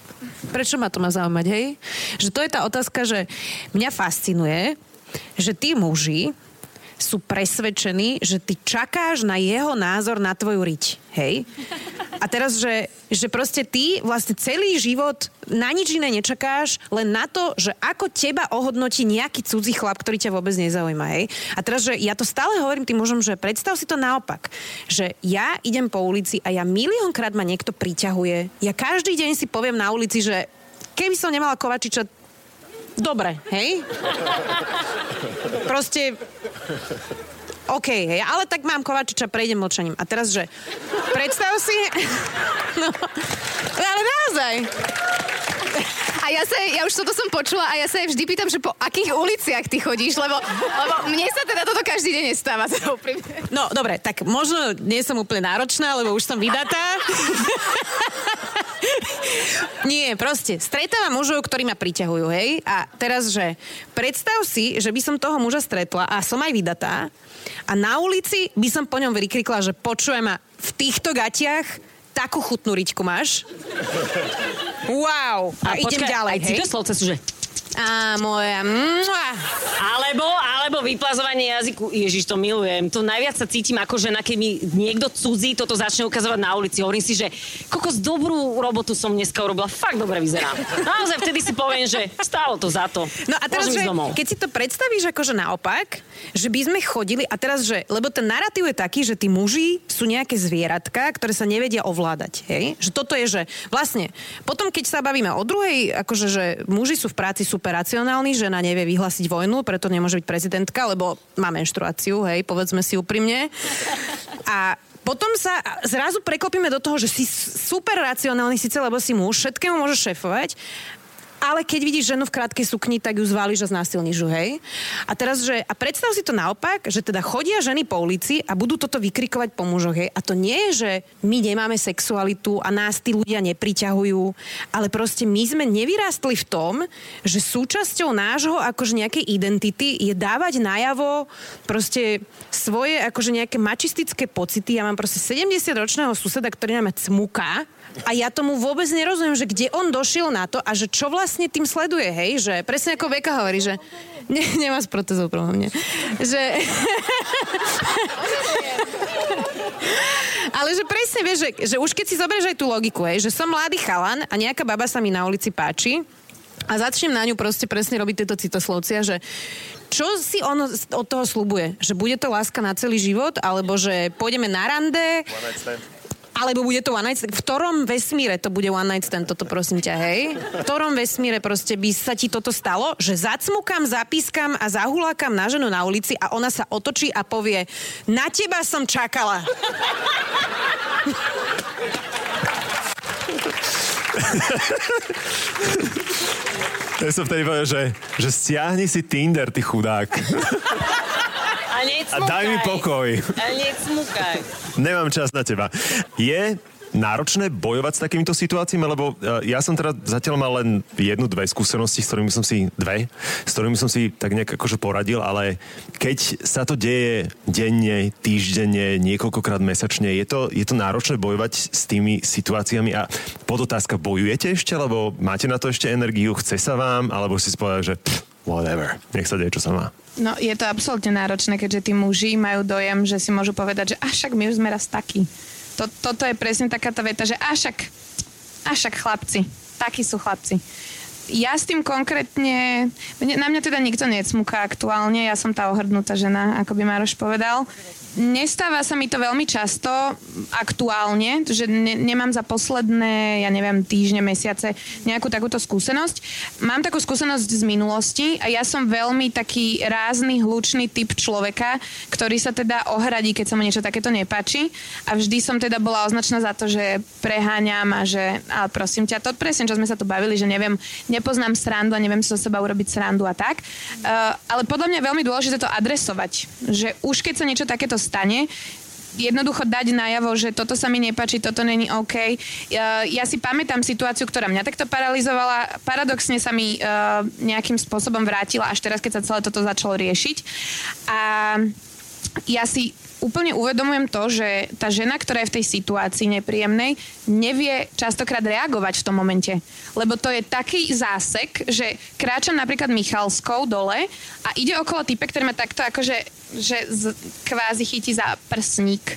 Prečo ma to má zaujímať, hej? Že to je tá otázka, že mňa fascinuje, že tí muži sú presvedčení, že ty čakáš na jeho názor na tvoju riť. Hej? A teraz, že, že proste ty vlastne celý život na nič iné nečakáš, len na to, že ako teba ohodnotí nejaký cudzí chlap, ktorý ťa vôbec nezaujíma. Hej? A teraz, že ja to stále hovorím tým mužom, že predstav si to naopak. Že ja idem po ulici a ja miliónkrát ma niekto priťahuje. Ja každý deň si poviem na ulici, že keby som nemala Kovačiča, dobre, hej? Proste OK, hej, ale tak mám Kovačiča, prejdem mlčaním. A teraz, že predstav si... No, ale naozaj. A ja sa, ja už toto som počula a ja sa vždy pýtam, že po akých uliciach ty chodíš, lebo, lebo mne sa teda toto každý deň nestáva, teda úprimne. No, dobre, tak možno nie som úplne náročná, lebo už som vydatá. Nie, proste, stretávam mužov, ktorí ma priťahujú, hej? A teraz, že predstav si, že by som toho muža stretla a som aj vydatá a na ulici by som po ňom vykrikla, že počujem ma v týchto gatiach takú chutnú riťku máš. Wow. A, a idem počkaj, ďalej, aj hej? citoslovce sú, že Á, moja. Mua. Alebo, alebo vyplazovanie jazyku. Ježiš, to milujem. To najviac sa cítim ako žena, keď mi niekto cudzí toto začne ukazovať na ulici. Hovorím si, že kokos dobrú robotu som dneska urobila. Fakt dobre vyzerám. Naozaj vtedy si poviem, že stálo to za to. No a teraz, že, keď si to predstavíš akože naopak, že by sme chodili, a teraz, že, lebo ten narratív je taký, že tí muži sú nejaké zvieratka, ktoré sa nevedia ovládať, hej? Že toto je, že vlastne, potom keď sa bavíme o druhej, akože, že muži sú v práci super racionálni, žena nevie vyhlásiť vojnu, preto nemôže byť prezidentka, lebo má menštruáciu, hej, povedzme si úprimne. A potom sa zrazu preklopíme do toho, že si super racionálny síce, lebo si muž, všetkému môžeš šefovať, ale keď vidíš ženu v krátkej sukni, tak ju zváliš a znásilníš ju, hej? A teraz, že, a predstav si to naopak, že teda chodia ženy po ulici a budú toto vykrikovať po mužoch, hej? A to nie je, že my nemáme sexualitu a nás tí ľudia nepriťahujú, ale proste my sme nevyrástli v tom, že súčasťou nášho akože nejakej identity je dávať najavo proste svoje akože nejaké mačistické pocity. Ja mám proste 70-ročného suseda, ktorý nám cmuká a ja tomu vôbec nerozumiem, že kde on došiel na to a že čo vlastne tým sleduje, hej? Že presne ako Beka hovorí, že ne, nemá s protezou problém, nie. Že... Ale že presne vieš, že, že už keď si zoberieš aj tú logiku, hej, že som mladý chalan a nejaká baba sa mi na ulici páči a začnem na ňu proste presne robiť tieto citoslovcia, že čo si on od toho slubuje? Že bude to láska na celý život? Alebo že pôjdeme na rande? Alebo bude to one night stand? V ktorom vesmíre to bude one night stand, toto prosím ťa, hej? V ktorom vesmíre proste by sa ti toto stalo? Že zacmukam, zapískam a zahulákam na ženu na ulici a ona sa otočí a povie na teba som čakala. Ja som vtedy povedal, že, že stiahni si Tinder, ty chudák. A daj mi pokoj. A necmukaj. Nemám čas na teba. Je náročné bojovať s takýmito situáciami, lebo e, ja som teda zatiaľ mal len jednu, dve skúsenosti, s ktorými som si, dve, s ktorými som si tak nejak akože poradil, ale keď sa to deje denne, týždenne, niekoľkokrát mesačne, je to, je to náročné bojovať s tými situáciami a podotázka, bojujete ešte, lebo máte na to ešte energiu, chce sa vám, alebo si spovedať, že pff, whatever, nech sa deje, čo sa má. No, je to absolútne náročné, keďže tí muži majú dojem, že si môžu povedať, že a my už sme raz takí. To, toto je presne taká tá veta, že a však, chlapci, takí sú chlapci. Ja s tým konkrétne, na mňa teda nikto necmúka aktuálne, ja som tá ohrdnutá žena, ako by Maroš povedal. Nestáva sa mi to veľmi často aktuálne, že ne, nemám za posledné, ja neviem, týždne, mesiace nejakú takúto skúsenosť. Mám takú skúsenosť z minulosti a ja som veľmi taký rázny, hlučný typ človeka, ktorý sa teda ohradí, keď sa mu niečo takéto nepáči a vždy som teda bola označená za to, že preháňam a že, ale prosím ťa, to presne, čo sme sa tu bavili, že neviem, nepoznám srandu a neviem si zo seba urobiť srandu a tak. Uh, ale podľa mňa je veľmi dôležité to adresovať, že už keď sa niečo takéto stane, jednoducho dať najavo, že toto sa mi nepáči, toto není OK. Ja, ja si pamätám situáciu, ktorá mňa takto paralizovala. Paradoxne sa mi uh, nejakým spôsobom vrátila až teraz, keď sa celé toto začalo riešiť. A ja si úplne uvedomujem to, že tá žena, ktorá je v tej situácii nepríjemnej, nevie častokrát reagovať v tom momente. Lebo to je taký zásek, že kráčam napríklad Michalskou dole a ide okolo type, ktorý ma takto akože že z, kvázi chytí za prsník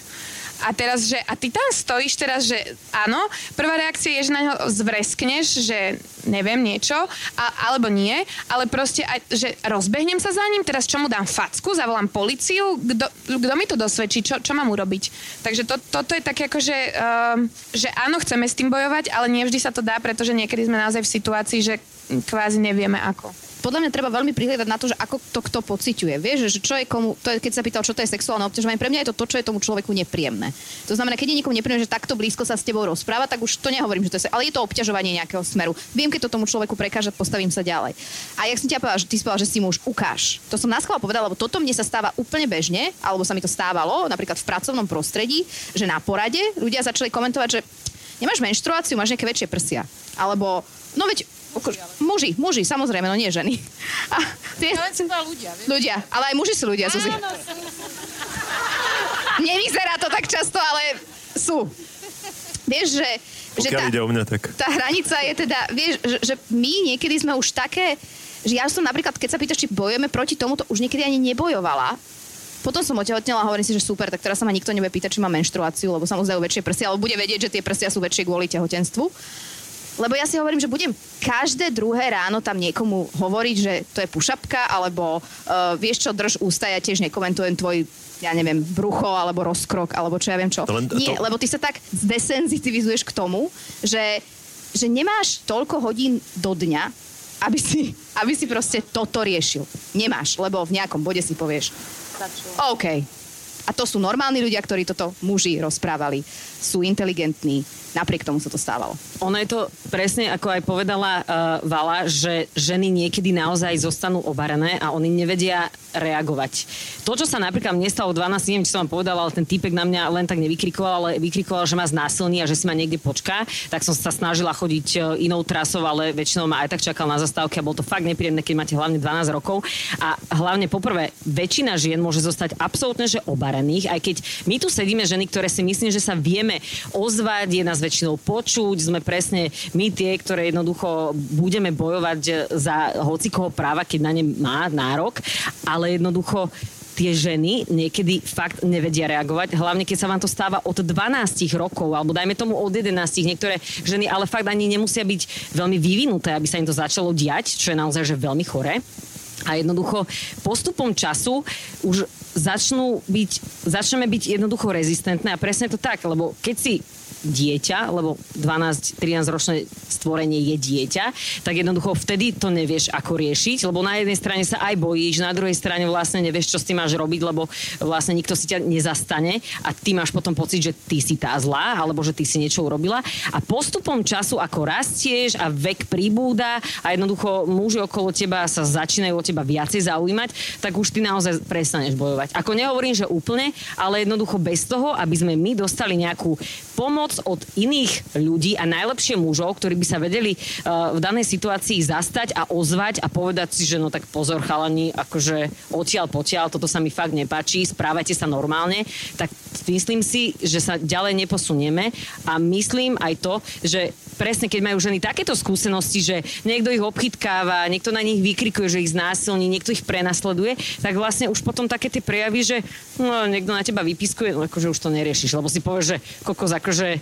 a teraz, že a ty tam stojíš teraz, že áno, prvá reakcia je, že na ňo zvreskneš, že neviem niečo, a, alebo nie, ale proste aj, že rozbehnem sa za ním, teraz čo mu dám facku, zavolám policiu, kto mi to dosvedčí, čo, čo mám urobiť. Takže to, toto je také ako, že, uh, že áno, chceme s tým bojovať, ale nie vždy sa to dá, pretože niekedy sme naozaj v situácii, že kvázi nevieme ako podľa mňa treba veľmi prihľadať na to, že ako to kto pociťuje. Vieš, že čo je komu, to je, keď sa pýtal, čo to je sexuálne obťažovanie, pre mňa je to to, čo je tomu človeku nepríjemné. To znamená, keď je niekomu nepríjemné, že takto blízko sa s tebou rozpráva, tak už to nehovorím, že to je, ale je to obťažovanie nejakého smeru. Viem, keď to tomu človeku prekáže, postavím sa ďalej. A jak som ťa povedala, že ty povedal, že si muž, ukáž. To som nás povedala, lebo toto mne sa stáva úplne bežne, alebo sa mi to stávalo, napríklad v pracovnom prostredí, že na porade ľudia začali komentovať, že nemáš menštruáciu, máš nejaké väčšie prsia. Alebo, no veď Muži, muži, samozrejme, no nie ženy. A tie... Ale sú to ľudia, vieš? Ľudia, ale aj muži sú ľudia, Áno, Nevyzerá to tak často, ale sú. Vieš, že... že tá, ide o mňa, tak. Tá hranica je teda, vieš, že, že my niekedy sme už také, že ja som napríklad, keď sa pýtaš, či bojujeme proti tomu, to už niekedy ani nebojovala. Potom som otehotnela a hovorím si, že super, tak teraz sa ma nikto nebude pýtať, či má menštruáciu, lebo sa mu zdajú väčšie prsia, alebo bude vedieť, že tie prsia sú väčšie kvôli tehotenstvu. Lebo ja si hovorím, že budem každé druhé ráno tam niekomu hovoriť, že to je pušapka, alebo uh, vieš čo, drž ústa, ja tiež nekomentujem tvoj ja neviem, brucho alebo rozkrok, alebo čo ja viem čo. Len, Nie, to... lebo ty sa tak zdesenzitivizuješ k tomu, že, že nemáš toľko hodín do dňa, aby si, aby si proste toto riešil. Nemáš, lebo v nejakom bode si povieš, OK. To sú normálni ľudia, ktorí toto muži rozprávali. Sú inteligentní, napriek tomu sa to stávalo. Ono je to presne, ako aj povedala uh, Vala, že ženy niekedy naozaj zostanú obarené a oni nevedia reagovať. To, čo sa napríklad mne stalo 12, neviem, či som vám povedala, ale ten týpek na mňa len tak nevykrikoval, ale vykrikoval, že ma znásilní a že si ma niekde počká, tak som sa snažila chodiť e, inou trasou, ale väčšinou ma aj tak čakal na zastávke a bolo to fakt nepríjemné, keď máte hlavne 12 rokov. A hlavne poprvé, väčšina žien môže zostať absolútne že obarených, aj keď my tu sedíme ženy, ktoré si myslím, že sa vieme ozvať, je nás väčšinou počuť, sme presne my tie, ktoré jednoducho budeme bojovať za hocikoho práva, keď na ne má nárok, ale jednoducho tie ženy niekedy fakt nevedia reagovať, hlavne keď sa vám to stáva od 12 rokov, alebo dajme tomu od 11, niektoré ženy, ale fakt ani nemusia byť veľmi vyvinuté, aby sa im to začalo diať, čo je naozaj že veľmi chore. A jednoducho postupom času už začnú byť, začneme byť jednoducho rezistentné a presne to tak, lebo keď si dieťa, lebo 12-13 ročné stvorenie je dieťa, tak jednoducho vtedy to nevieš ako riešiť, lebo na jednej strane sa aj bojíš, na druhej strane vlastne nevieš, čo s tým máš robiť, lebo vlastne nikto si ťa nezastane a ty máš potom pocit, že ty si tá zlá, alebo že ty si niečo urobila. A postupom času, ako rastieš a vek pribúda a jednoducho muži okolo teba sa začínajú o teba viacej zaujímať, tak už ty naozaj prestaneš bojovať. Ako nehovorím, že úplne, ale jednoducho bez toho, aby sme my dostali nejakú pomoc, od iných ľudí a najlepšie mužov, ktorí by sa vedeli uh, v danej situácii zastať a ozvať a povedať si, že no tak pozor chalani, akože odtiaľ potiaľ, toto sa mi fakt nepáči, správajte sa normálne, tak myslím si, že sa ďalej neposunieme. A myslím aj to, že presne keď majú ženy takéto skúsenosti, že niekto ich obchytkáva, niekto na nich vykrikuje, že ich znásilní, niekto ich prenasleduje, tak vlastne už potom také tie prejavy, že no, niekto na teba vypiskuje, no akože už to neriešiš, lebo si povieš, že kokos, akože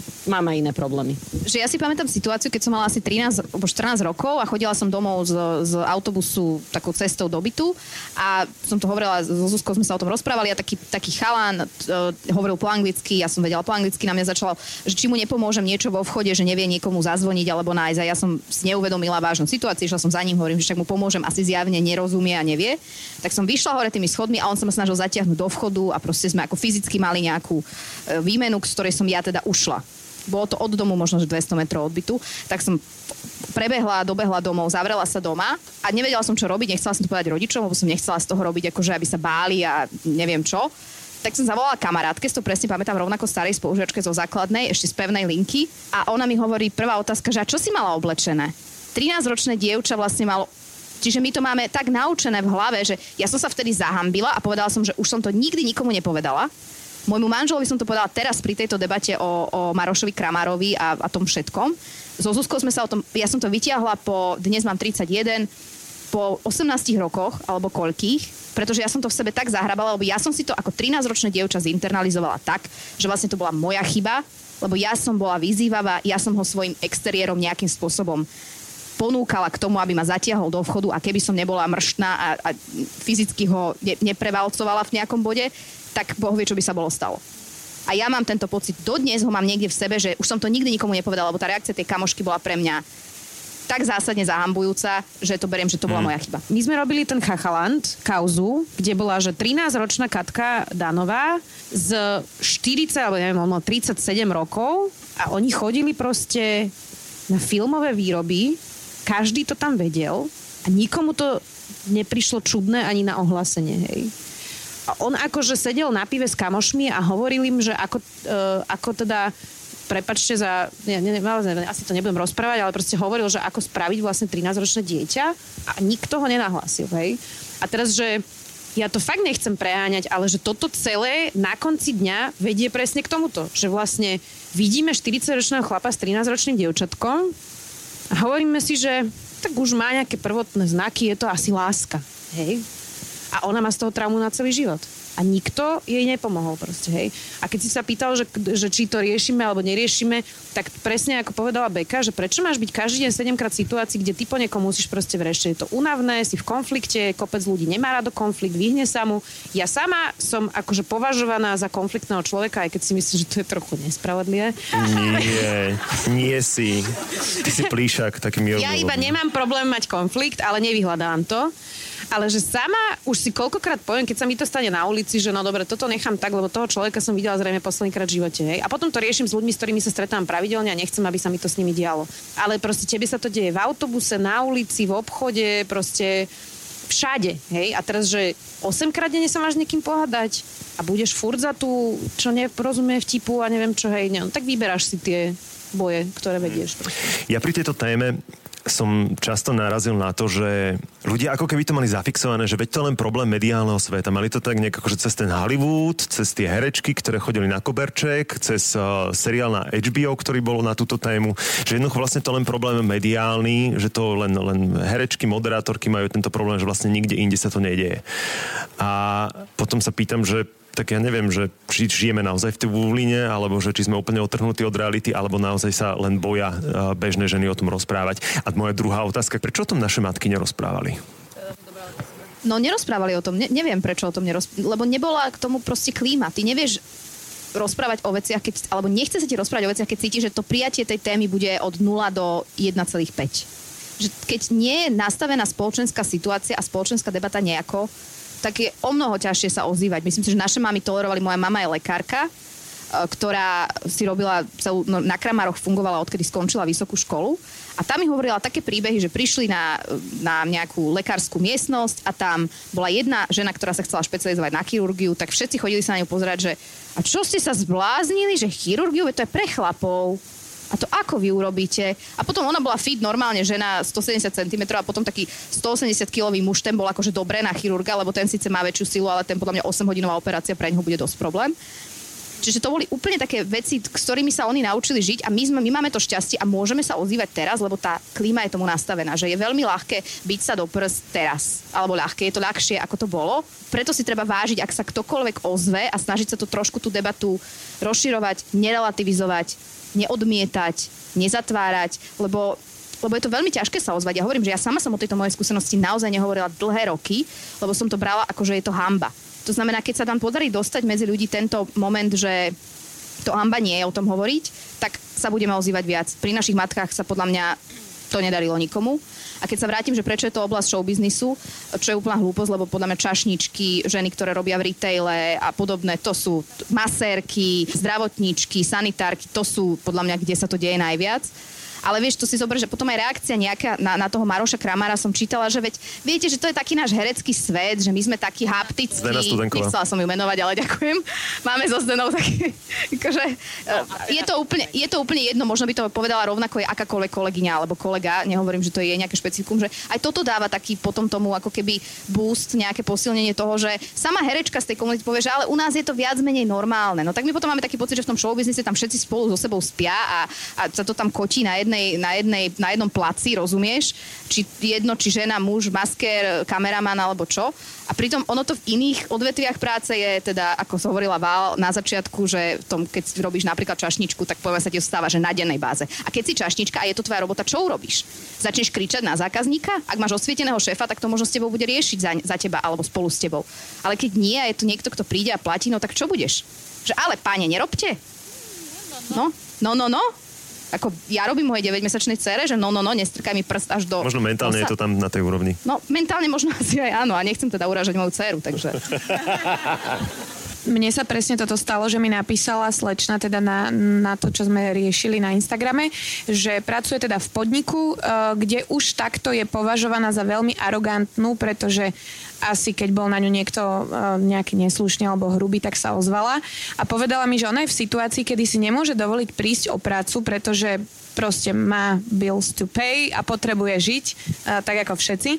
mám aj iné problémy. Že ja si pamätám situáciu, keď som mala asi 13 alebo 14 rokov a chodila som domov z, z autobusu takou cestou do bytu a som to hovorila, so Zuzkou sme sa o tom rozprávali a taký, taký chalán uh, hovoril po anglicky, ja som vedela po anglicky, na mňa začal, že či mu nepomôžem niečo vo vchode, že nevie niekomu zazvoniť alebo nájsť a ja som si neuvedomila vážnu situáciu, išla som za ním, hovorím, že však mu pomôžem, asi zjavne nerozumie a nevie. Tak som vyšla hore tými schodmi a on sa ma snažil zatiahnuť do vchodu a proste sme ako fyzicky mali nejakú e, výmenu, z ktorej som ja teda ušla bolo to od domu možno, že 200 metrov od bytu, tak som prebehla, dobehla domov, zavrela sa doma a nevedela som, čo robiť, nechcela som to povedať rodičom, lebo som nechcela z toho robiť, akože aby sa báli a neviem čo. Tak som zavolala kamarátke, to presne pamätám rovnako starej spolužiačke zo základnej, ešte z pevnej linky a ona mi hovorí, prvá otázka, že a čo si mala oblečené? 13-ročné dievča vlastne malo Čiže my to máme tak naučené v hlave, že ja som sa vtedy zahambila a povedala som, že už som to nikdy nikomu nepovedala Môjmu manželovi som to povedala teraz pri tejto debate o, o Marošovi Kramárovi a, a tom všetkom. So Zuzkou sme sa o tom, ja som to vytiahla po, dnes mám 31, po 18 rokoch, alebo koľkých, pretože ja som to v sebe tak zahrabala, lebo ja som si to ako 13-ročné dievča zinternalizovala tak, že vlastne to bola moja chyba, lebo ja som bola vyzývavá, ja som ho svojim exteriérom nejakým spôsobom ponúkala k tomu, aby ma zatiahol do vchodu a keby som nebola mrštná a, a fyzicky ho ne, neprevalcovala v nejakom bode, tak Boh vie, čo by sa bolo stalo. A ja mám tento pocit, dodnes ho mám niekde v sebe, že už som to nikdy nikomu nepovedala, lebo tá reakcia tej kamošky bola pre mňa tak zásadne zahambujúca, že to beriem, že to bola mm. moja chyba. My sme robili ten Chachaland kauzu, kde bola, že 13-ročná Katka Danová z 40, alebo neviem, 37 rokov a oni chodili proste na filmové výroby, každý to tam vedel a nikomu to neprišlo čudné ani na ohlásenie, hej on akože sedel na pive s kamošmi a hovoril im, že ako, uh, ako teda prepačte za, ne, ne, ne, asi to nebudem rozprávať, ale proste hovoril, že ako spraviť vlastne 13-ročné dieťa a nikto ho nenahlásil, hej. A teraz, že ja to fakt nechcem preháňať, ale že toto celé na konci dňa vedie presne k tomuto, že vlastne vidíme 40-ročného chlapa s 13-ročným dievčatkom a hovoríme si, že tak už má nejaké prvotné znaky, je to asi láska, hej a ona má z toho traumu na celý život. A nikto jej nepomohol proste, hej. A keď si sa pýtal, že, že či to riešime alebo neriešime, tak presne ako povedala Beka, že prečo máš byť každý deň 7 krát situácii, kde ty po niekom musíš proste vrešť. Je to únavné, si v konflikte, kopec ľudí nemá rado konflikt, vyhne sa mu. Ja sama som akože považovaná za konfliktného človeka, aj keď si myslím, že to je trochu nespravodlivé. Nie, nie si. Ty si plíšak taký Ja iba nemám problém mať konflikt, ale nevyhľadávam to ale že sama už si koľkokrát poviem, keď sa mi to stane na ulici, že no dobre, toto nechám tak, lebo toho človeka som videla zrejme poslednýkrát v živote. Hej. A potom to riešim s ľuďmi, s ktorými sa stretám pravidelne a nechcem, aby sa mi to s nimi dialo. Ale proste tebe sa to deje v autobuse, na ulici, v obchode, proste všade. Hej. A teraz, že 8 krát denne sa máš niekým pohádať a budeš furt za tú, čo neporozumie vtipu a neviem čo, hej, no, tak vyberáš si tie boje, ktoré vedieš. Ja pri tejto téme som často narazil na to, že ľudia ako keby to mali zafixované, že veď to len problém mediálneho sveta. Mali to tak nejak že cez ten Hollywood, cez tie herečky, ktoré chodili na koberček, cez uh, seriál na HBO, ktorý bol na túto tému. Že jednoducho vlastne to len problém mediálny, že to len, len herečky, moderátorky majú tento problém, že vlastne nikde inde sa to nedieje. A potom sa pýtam, že tak ja neviem, že či žijeme naozaj v tej bubline, alebo že či sme úplne otrhnutí od reality, alebo naozaj sa len boja bežné ženy o tom rozprávať. A moja druhá otázka, prečo o tom naše matky nerozprávali? No nerozprávali o tom, ne, neviem prečo o tom nerozprávali, lebo nebola k tomu proste klíma. Ty nevieš rozprávať o veciach, keď, alebo nechce sa ti rozprávať o veciach, keď cítiš, že to prijatie tej témy bude od 0 do 1,5 že keď nie je nastavená spoločenská situácia a spoločenská debata nejako, tak je o mnoho ťažšie sa ozývať. Myslím si, že naše mamy tolerovali, moja mama je lekárka, e, ktorá si robila celú, no, na Kramároch fungovala, odkedy skončila vysokú školu. A tam mi hovorila také príbehy, že prišli na, na nejakú lekárskú miestnosť a tam bola jedna žena, ktorá sa chcela špecializovať na chirurgiu, tak všetci chodili sa na ňu pozerať, že a čo ste sa zbláznili, že chirurgiu, to je pre chlapov a to ako vy urobíte? A potom ona bola fit normálne, žena 170 cm a potom taký 180 kilový muž, ten bol akože dobre na chirurga, lebo ten síce má väčšiu silu, ale ten podľa mňa 8 hodinová operácia pre neho bude dosť problém. Čiže to boli úplne také veci, s ktorými sa oni naučili žiť a my, sme, my máme to šťastie a môžeme sa ozývať teraz, lebo tá klíma je tomu nastavená, že je veľmi ľahké byť sa do prs teraz. Alebo ľahké, je to ľahšie, ako to bolo. Preto si treba vážiť, ak sa ktokoľvek ozve a snažiť sa to trošku tú debatu rozširovať, nerelativizovať, neodmietať, nezatvárať, lebo lebo je to veľmi ťažké sa ozvať. Ja hovorím, že ja sama som o tejto mojej skúsenosti naozaj nehovorila dlhé roky, lebo som to brala ako, že je to hamba. To znamená, keď sa tam podarí dostať medzi ľudí tento moment, že to hamba nie je o tom hovoriť, tak sa budeme ozývať viac. Pri našich matkách sa podľa mňa to nedarilo nikomu. A keď sa vrátim, že prečo je to oblasť showbiznisu, čo je úplná hlúposť, lebo podľa mňa čašničky, ženy, ktoré robia v retaile a podobné, to sú masérky, zdravotníčky, sanitárky, to sú podľa mňa, kde sa to deje najviac. Ale vieš, to si zober, že potom aj reakcia nejaká na, na toho Maroša Kramára som čítala, že veď viete, že to je taký náš herecký svet, že my sme takí haptickí. Nechcela som ju menovať, ale ďakujem. Máme so Zdenou taký, akože, je, to úplne, je to úplne jedno, možno by to povedala rovnako aj akákoľvek kolegyňa alebo kolega, nehovorím, že to je nejaké špecifikum, že aj toto dáva taký potom tomu ako keby boost, nejaké posilnenie toho, že sama herečka z tej komunity povie, že ale u nás je to viac menej normálne. No tak my potom máme taký pocit, že v tom showbiznise tam všetci spolu so sebou spia a, a sa to tam kotí na jedno jednej, na, jednej, na jednom placi, rozumieš? Či jedno, či žena, muž, masker, kameraman alebo čo. A pritom ono to v iných odvetviach práce je teda, ako som hovorila Val na začiatku, že v tom, keď robíš napríklad čašničku, tak poviem sa ti stáva, že na dennej báze. A keď si čašnička a je to tvoja robota, čo urobíš? Začneš kričať na zákazníka? Ak máš osvieteného šéfa, tak to možno s tebou bude riešiť za, za teba alebo spolu s tebou. Ale keď nie a je to niekto, kto príde a platí, no tak čo budeš? Že ale páne, nerobte. No, no, no, no ako ja robím mojej 9-mesačnej cere, že no, no, no, nestrkaj mi prst až do... Možno mentálne nosa. je to tam na tej úrovni. No, mentálne možno asi aj áno a nechcem teda uražať moju dceru, takže... Mne sa presne toto stalo, že mi napísala slečna teda na, na to, čo sme riešili na Instagrame, že pracuje teda v podniku, eh, kde už takto je považovaná za veľmi arogantnú, pretože asi keď bol na ňu niekto uh, nejaký neslušný alebo hrubý, tak sa ozvala. A povedala mi, že ona je v situácii, kedy si nemôže dovoliť prísť o prácu, pretože proste má bills to pay a potrebuje žiť, uh, tak ako všetci.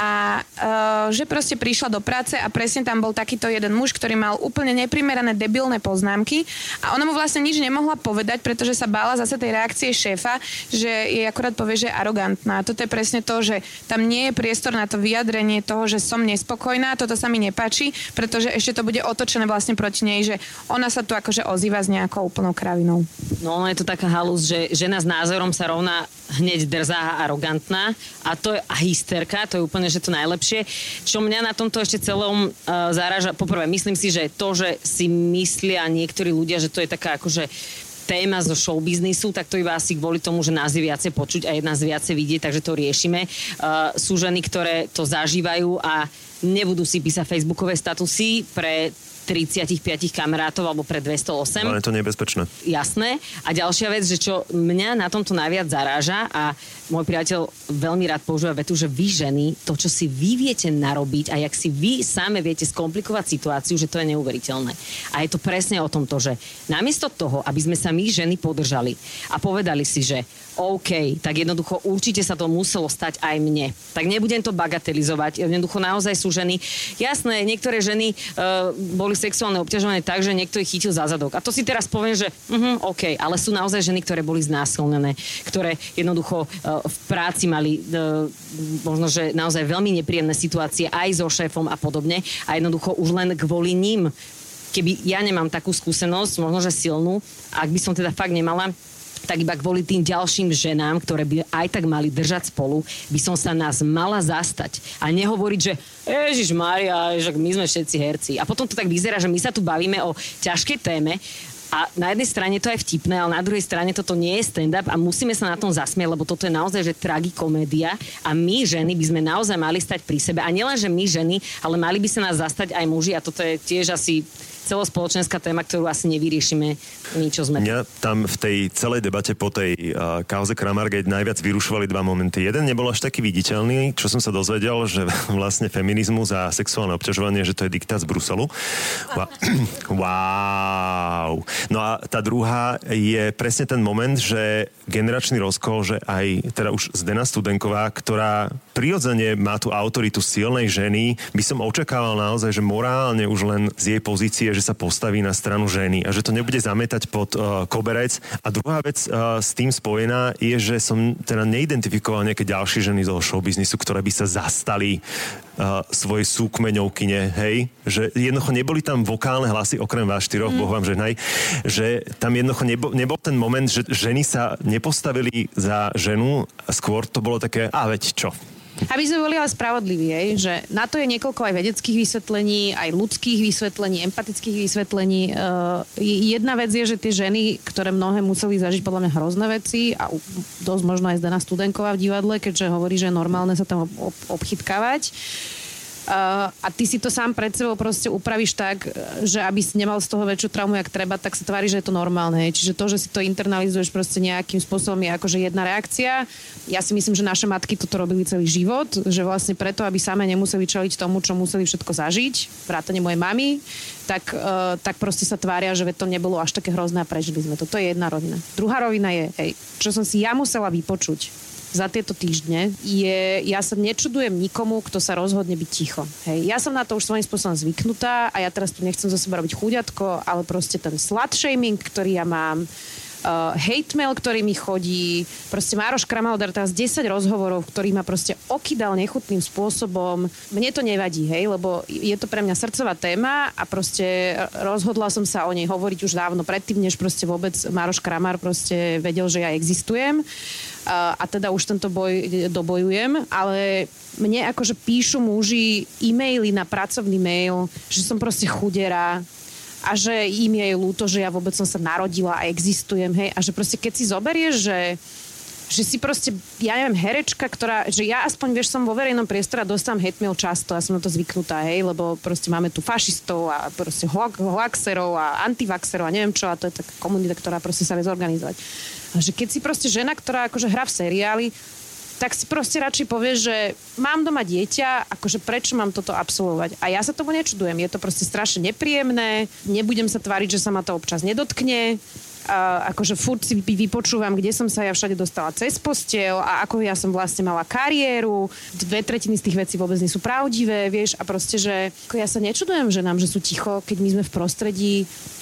A uh, že proste prišla do práce a presne tam bol takýto jeden muž, ktorý mal úplne neprimerané debilné poznámky a ona mu vlastne nič nemohla povedať, pretože sa bála zase tej reakcie šéfa, že jej akurát povie, že je arogantná. A toto je presne to, že tam nie je priestor na to vyjadrenie toho, že som nespokojná, toto sa mi nepáči, pretože ešte to bude otočené vlastne proti nej, že ona sa tu akože ozýva s nejakou úplnou kravinou. No, je to taká halus, že žena s názorom sa rovná hneď drzá a arogantná a to je a hysterka, to je úplne, že to najlepšie. Čo mňa na tomto ešte celom uh, záraža, poprvé, myslím si, že to, že si myslia niektorí ľudia, že to je taká akože téma zo showbiznisu, tak to iba asi kvôli tomu, že nás je viacej počuť a jedna z viacej vidieť, takže to riešime. Uh, sú ženy, ktoré to zažívajú a nebudú si písať facebookové statusy pre 35 kamarátov alebo pre 208. Ale je to nebezpečné. Jasné. A ďalšia vec, že čo mňa na tomto najviac zaráža a môj priateľ veľmi rád používa vetu, že vy ženy, to, čo si vy viete narobiť a jak si vy same viete skomplikovať situáciu, že to je neuveriteľné. A je to presne o tomto, že namiesto toho, aby sme sa my ženy podržali a povedali si, že OK, tak jednoducho určite sa to muselo stať aj mne. Tak nebudem to bagatelizovať. Jednoducho naozaj sú ženy. Jasné, niektoré ženy uh, boli sexuálne obťažované tak, že niekto ich chytil za zadok. A to si teraz poviem, že uh-huh, OK, ale sú naozaj ženy, ktoré boli znásilnené, ktoré jednoducho uh, v práci mali uh, možno, že naozaj veľmi nepríjemné situácie aj so šéfom a podobne. A jednoducho už len kvôli ním keby ja nemám takú skúsenosť, možno, že silnú, ak by som teda fakt nemala, tak iba kvôli tým ďalším ženám, ktoré by aj tak mali držať spolu, by som sa nás mala zastať. A nehovoriť, že Ježiš Maria, že my sme všetci herci. A potom to tak vyzerá, že my sa tu bavíme o ťažkej téme, a na jednej strane to je vtipné, ale na druhej strane toto nie je stand-up a musíme sa na tom zasmieť, lebo toto je naozaj že tragikomédia a my ženy by sme naozaj mali stať pri sebe. A nielen, že my ženy, ale mali by sa nás zastať aj muži a toto je tiež asi celospoločenská téma, ktorú asi nevyriešime my, čo sme. Mňa tam v tej celej debate po tej uh, kauze Kramargate najviac vyrušovali dva momenty. Jeden nebol až taký viditeľný, čo som sa dozvedel, že vlastne feminizmus a sexuálne obťažovanie, že to je diktát z Bruselu. Wow. No a tá druhá je presne ten moment, že generačný rozkol, že aj teda už Zdena Studenková, ktorá prirodzene má tú autoritu silnej ženy, by som očakával naozaj, že morálne už len z jej pozície, že sa postaví na stranu ženy a že to nebude zametať pod uh, koberec. A druhá vec uh, s tým spojená je, že som teda neidentifikoval nejaké ďalšie ženy zo showbiznisu, ktoré by sa zastali uh, svojej súkmeňovkyne, hej? Že jednoducho neboli tam vokálne hlasy, okrem vás štyroch, mm. boh vám ženaj, že tam jednoducho nebol, nebol ten moment, že ženy sa nepostavili za ženu, skôr to bolo také, a veď čo, aby sme boli ale spravodliví, aj, že na to je niekoľko aj vedeckých vysvetlení, aj ľudských vysvetlení, empatických vysvetlení. Uh, jedna vec je, že tie ženy, ktoré mnohé museli zažiť podľa mňa hrozné veci a dosť možno aj Zdena Studenková v divadle, keďže hovorí, že je normálne sa tam ob- obchytkávať. Uh, a ty si to sám pred sebou proste upravíš tak, že aby si nemal z toho väčšiu traumu, jak treba, tak sa tvári, že je to normálne. Čiže to, že si to internalizuješ proste nejakým spôsobom je akože jedna reakcia. Ja si myslím, že naše matky toto robili celý život, že vlastne preto, aby same nemuseli čeliť tomu, čo museli všetko zažiť, vrátane mojej mamy, tak, uh, tak proste sa tvária, že to nebolo až také hrozné a prežili sme to. To je jedna rovina. Druhá rovina je, hej, čo som si ja musela vypočuť za tieto týždne, je, ja sa nečudujem nikomu, kto sa rozhodne byť ticho. Hej. Ja som na to už svojím spôsobom zvyknutá a ja teraz tu nechcem zo seba robiť chuďatko, ale proste ten slut shaming, ktorý ja mám, uh, hate mail, ktorý mi chodí. Proste Mároš Kramalder teraz 10 rozhovorov, ktorý ma proste okydal nechutným spôsobom. Mne to nevadí, hej, lebo je to pre mňa srdcová téma a proste rozhodla som sa o nej hovoriť už dávno predtým, než proste vôbec Mároš Kramar proste vedel, že ja existujem. Uh, a teda už tento boj dobojujem, ale mne akože píšu muži e-maily na pracovný mail, že som proste chudera, a že im je ľúto, že ja vôbec som sa narodila a existujem, hej, a že proste keď si zoberieš, že že si proste, ja neviem, herečka, ktorá, že ja aspoň, vieš, som vo verejnom priestore a dostávam hate mail často, ja som na to zvyknutá, hej, lebo proste máme tu fašistov a proste hoaxerov a antivaxerov a neviem čo, a to je taká komunita, ktorá proste sa vie zorganizovať. A že keď si proste žena, ktorá akože hrá v seriáli, tak si proste radšej povieš, že mám doma dieťa, akože prečo mám toto absolvovať. A ja sa tomu nečudujem. Je to proste strašne nepríjemné, nebudem sa tváriť, že sa ma to občas nedotkne. A akože furt si vypočúvam, kde som sa ja všade dostala cez postel a ako ja som vlastne mala kariéru. Dve tretiny z tých vecí vôbec nie sú pravdivé, vieš, a proste, že ja sa nečudujem že nám, že sú ticho, keď my sme v prostredí,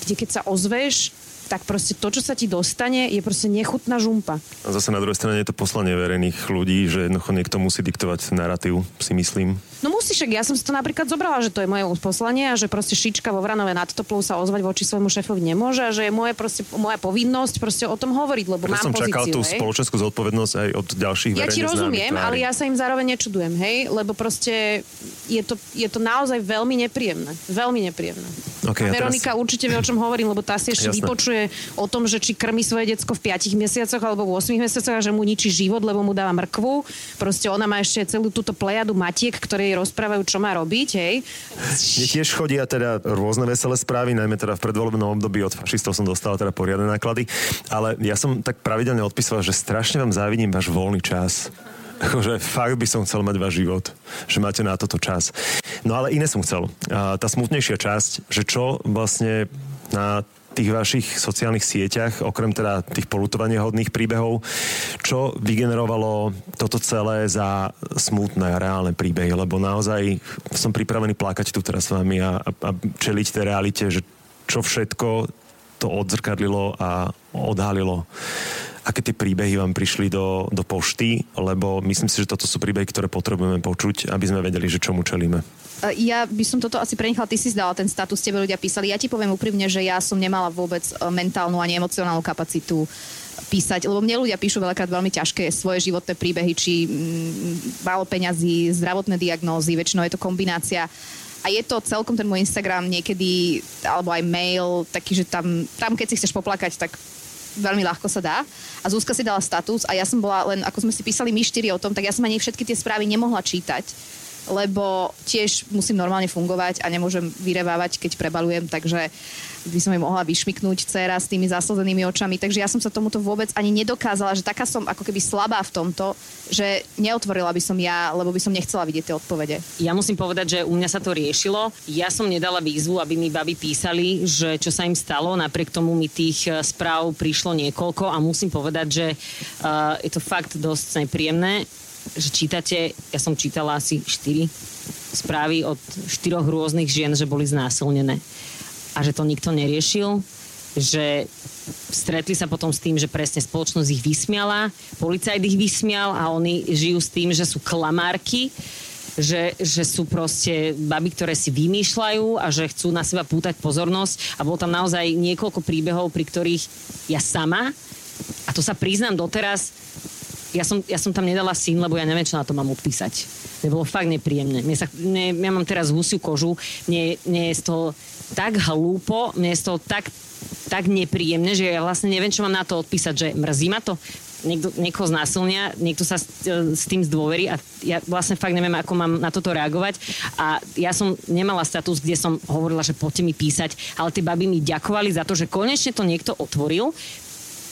kde keď sa ozveš, tak proste to, čo sa ti dostane, je proste nechutná žumpa. A zase na druhej strane je to poslanie verejných ľudí, že jednoducho niekto musí diktovať narratív, si myslím. No musíš, ja som si to napríklad zobrala, že to je moje poslanie a že proste šička vo Vranove nad toplou sa ozvať voči svojmu šéfovi nemôže a že je moje proste, moja povinnosť proste o tom hovoriť, lebo ja mám som pozíciu, čakal tú hej? spoločenskú zodpovednosť aj od ďalších Ja ti rozumiem, ale ja sa im zároveň nečudujem, hej, lebo proste je to, je to naozaj veľmi nepríjemné. Veľmi nepríjemné. Okay, Veronika teraz... určite vie, o čom hovorím, lebo tá si ešte Jasne. vypočuje o tom, že či krmi svoje decko v 5 mesiacoch alebo v 8 mesiacoch a že mu ničí život, lebo mu dáva mrkvu. Proste ona má ešte celú túto plejadu matiek, ktoré rozprávajú, čo má robiť, hej. Mne tiež chodia teda rôzne veselé správy, najmä teda v predvolebnom období od fašistov som dostal teda poriadne náklady, ale ja som tak pravidelne odpisoval, že strašne vám závidím váš voľný čas. Akože fakt by som chcel mať váš život, že máte na toto čas. No ale iné som chcel. A tá smutnejšia časť, že čo vlastne na tých vašich sociálnych sieťach, okrem teda tých polutovania hodných príbehov, čo vygenerovalo toto celé za smutné reálne príbehy, lebo naozaj som pripravený plakať tu teraz s vami a, a čeliť tej realite, že čo všetko to odzrkadlilo a odhalilo. Aké tie príbehy vám prišli do, do pošty, lebo myslím si, že toto sú príbehy, ktoré potrebujeme počuť, aby sme vedeli, že čomu čelíme. E, ja by som toto asi prenechala, ty si zdala ten status, tebe ľudia písali. Ja ti poviem úprimne, že ja som nemala vôbec e, mentálnu ani emocionálnu kapacitu písať, lebo mne ľudia píšu veľakrát veľmi ťažké svoje životné príbehy, či mm, málo peňazí, zdravotné diagnózy, väčšinou je to kombinácia a je to celkom ten môj Instagram niekedy, alebo aj mail, taký, že tam, tam keď si chceš poplakať, tak veľmi ľahko sa dá. A Zuzka si dala status a ja som bola len, ako sme si písali my štyri o tom, tak ja som ani všetky tie správy nemohla čítať lebo tiež musím normálne fungovať a nemôžem vyrevávať, keď prebalujem, takže by som jej mohla vyšmiknúť dcera s tými zaslzenými očami. Takže ja som sa tomuto vôbec ani nedokázala, že taká som ako keby slabá v tomto, že neotvorila by som ja, lebo by som nechcela vidieť tie odpovede. Ja musím povedať, že u mňa sa to riešilo. Ja som nedala výzvu, aby mi baby písali, že čo sa im stalo. Napriek tomu mi tých eh, správ prišlo niekoľko a musím povedať, že uh, je to fakt dosť nepríjemné že čítate, ja som čítala asi 4 správy od štyroch rôznych žien, že boli znásilnené. A že to nikto neriešil, že stretli sa potom s tým, že presne spoločnosť ich vysmiala, policajt ich vysmial a oni žijú s tým, že sú klamárky, že, že sú proste baby, ktoré si vymýšľajú a že chcú na seba pútať pozornosť. A bolo tam naozaj niekoľko príbehov, pri ktorých ja sama, a to sa priznám doteraz, ja som, ja som tam nedala syn, lebo ja neviem, čo na to mám odpísať. To bolo fakt nepríjemné. Mne sa, mne, ja mám teraz husiu kožu, mne, mne je z toho tak hlúpo, mne je z toho tak, tak nepríjemné, že ja vlastne neviem, čo mám na to odpísať, že mrzí ma to niekto, niekoho znásilnia, niekto sa s, s tým zdôverí a ja vlastne fakt neviem, ako mám na toto reagovať. A ja som nemala status, kde som hovorila, že poďte mi písať, ale tie baby mi ďakovali za to, že konečne to niekto otvoril,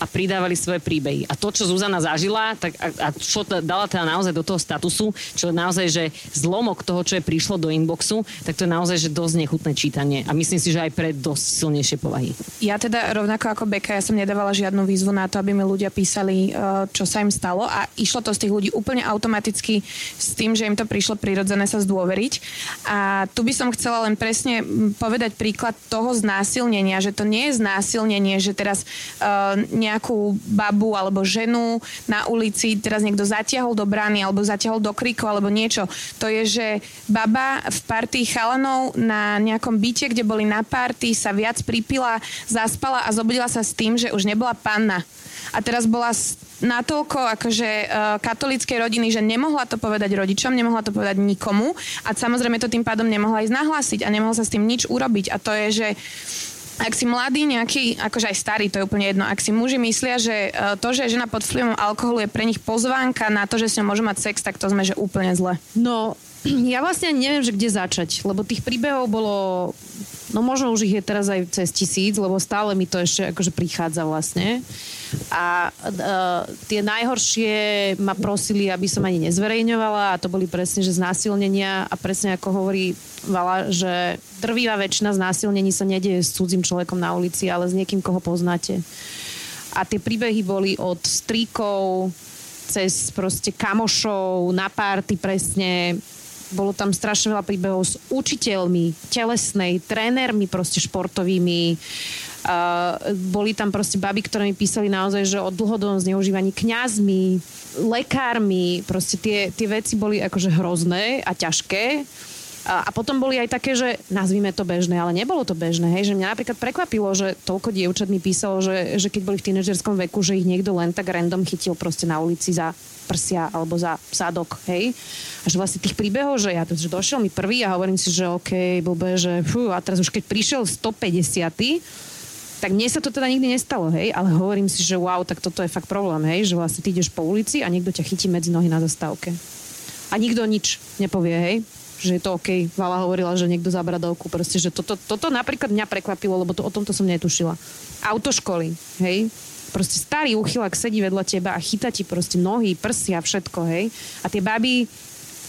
a pridávali svoje príbehy. A to, čo Zuzana zažila, tak a, a čo t- dala teda naozaj do toho statusu, čo je naozaj, že zlomok toho, čo je prišlo do inboxu, tak to je naozaj, že dosť nechutné čítanie. A myslím si, že aj pre dosť silnejšie povahy. Ja teda rovnako ako Beka, ja som nedávala žiadnu výzvu na to, aby mi ľudia písali, e, čo sa im stalo a išlo to z tých ľudí úplne automaticky s tým, že im to prišlo prirodzené sa zdôveriť. A tu by som chcela len presne povedať príklad toho znásilnenia, že to nie je znásilnenie, že teraz uh, nejakú babu alebo ženu na ulici teraz niekto zatiahol do brány alebo zatiahol do kríku alebo niečo. To je, že baba v partii chalanov na nejakom byte, kde boli na party, sa viac pripila, zaspala a zobudila sa s tým, že už nebola panna. A teraz bola natoľko akože uh, katolíckej rodiny, že nemohla to povedať rodičom, nemohla to povedať nikomu a samozrejme to tým pádom nemohla ísť nahlásiť a nemohla sa s tým nič urobiť. A to je, že ak si mladý nejaký, akože aj starý, to je úplne jedno, ak si muži myslia, že e, to, že žena pod vplyvom alkoholu je pre nich pozvánka na to, že s ňou môžu mať sex, tak to sme, že úplne zle. No, ja vlastne neviem, že kde začať, lebo tých príbehov bolo, no možno už ich je teraz aj cez tisíc, lebo stále mi to ešte akože prichádza vlastne. A uh, tie najhoršie ma prosili, aby som ani nezverejňovala a to boli presne, že znásilnenia a presne ako hovorí Vala, že drvivá väčšina znásilnení sa nedieje s cudzím človekom na ulici, ale s niekým, koho poznáte. A tie príbehy boli od stríkov cez proste kamošov, na párty presne, bolo tam strašne veľa príbehov s učiteľmi, telesnej, trénermi proste športovými, Uh, boli tam proste baby, ktoré mi písali naozaj, že o dlhodobom zneužívaní kňazmi, lekármi, proste tie, tie veci boli akože hrozné a ťažké. A, potom boli aj také, že nazvime to bežné, ale nebolo to bežné. Hej? Že mňa napríklad prekvapilo, že toľko dievčat mi písalo, že, že keď boli v tínedžerskom veku, že ich niekto len tak random chytil proste na ulici za prsia alebo za sádok, hej. A že vlastne tých príbehov, že ja že došiel mi prvý a hovorím si, že OK, blbe, že fú, a teraz už keď prišiel 150 tak mne sa to teda nikdy nestalo, hej, ale hovorím si, že wow, tak toto je fakt problém, hej, že vlastne ty ideš po ulici a niekto ťa chytí medzi nohy na zastávke. A nikto nič nepovie, hej, že je to OK. Vala hovorila, že niekto za bradovku. Proste, že toto, toto napríklad mňa prekvapilo, lebo to, o tomto som netušila. Autoškoly, hej. Proste starý uchylák sedí vedľa teba a chytá ti proste nohy, prsia, všetko, hej. A tie baby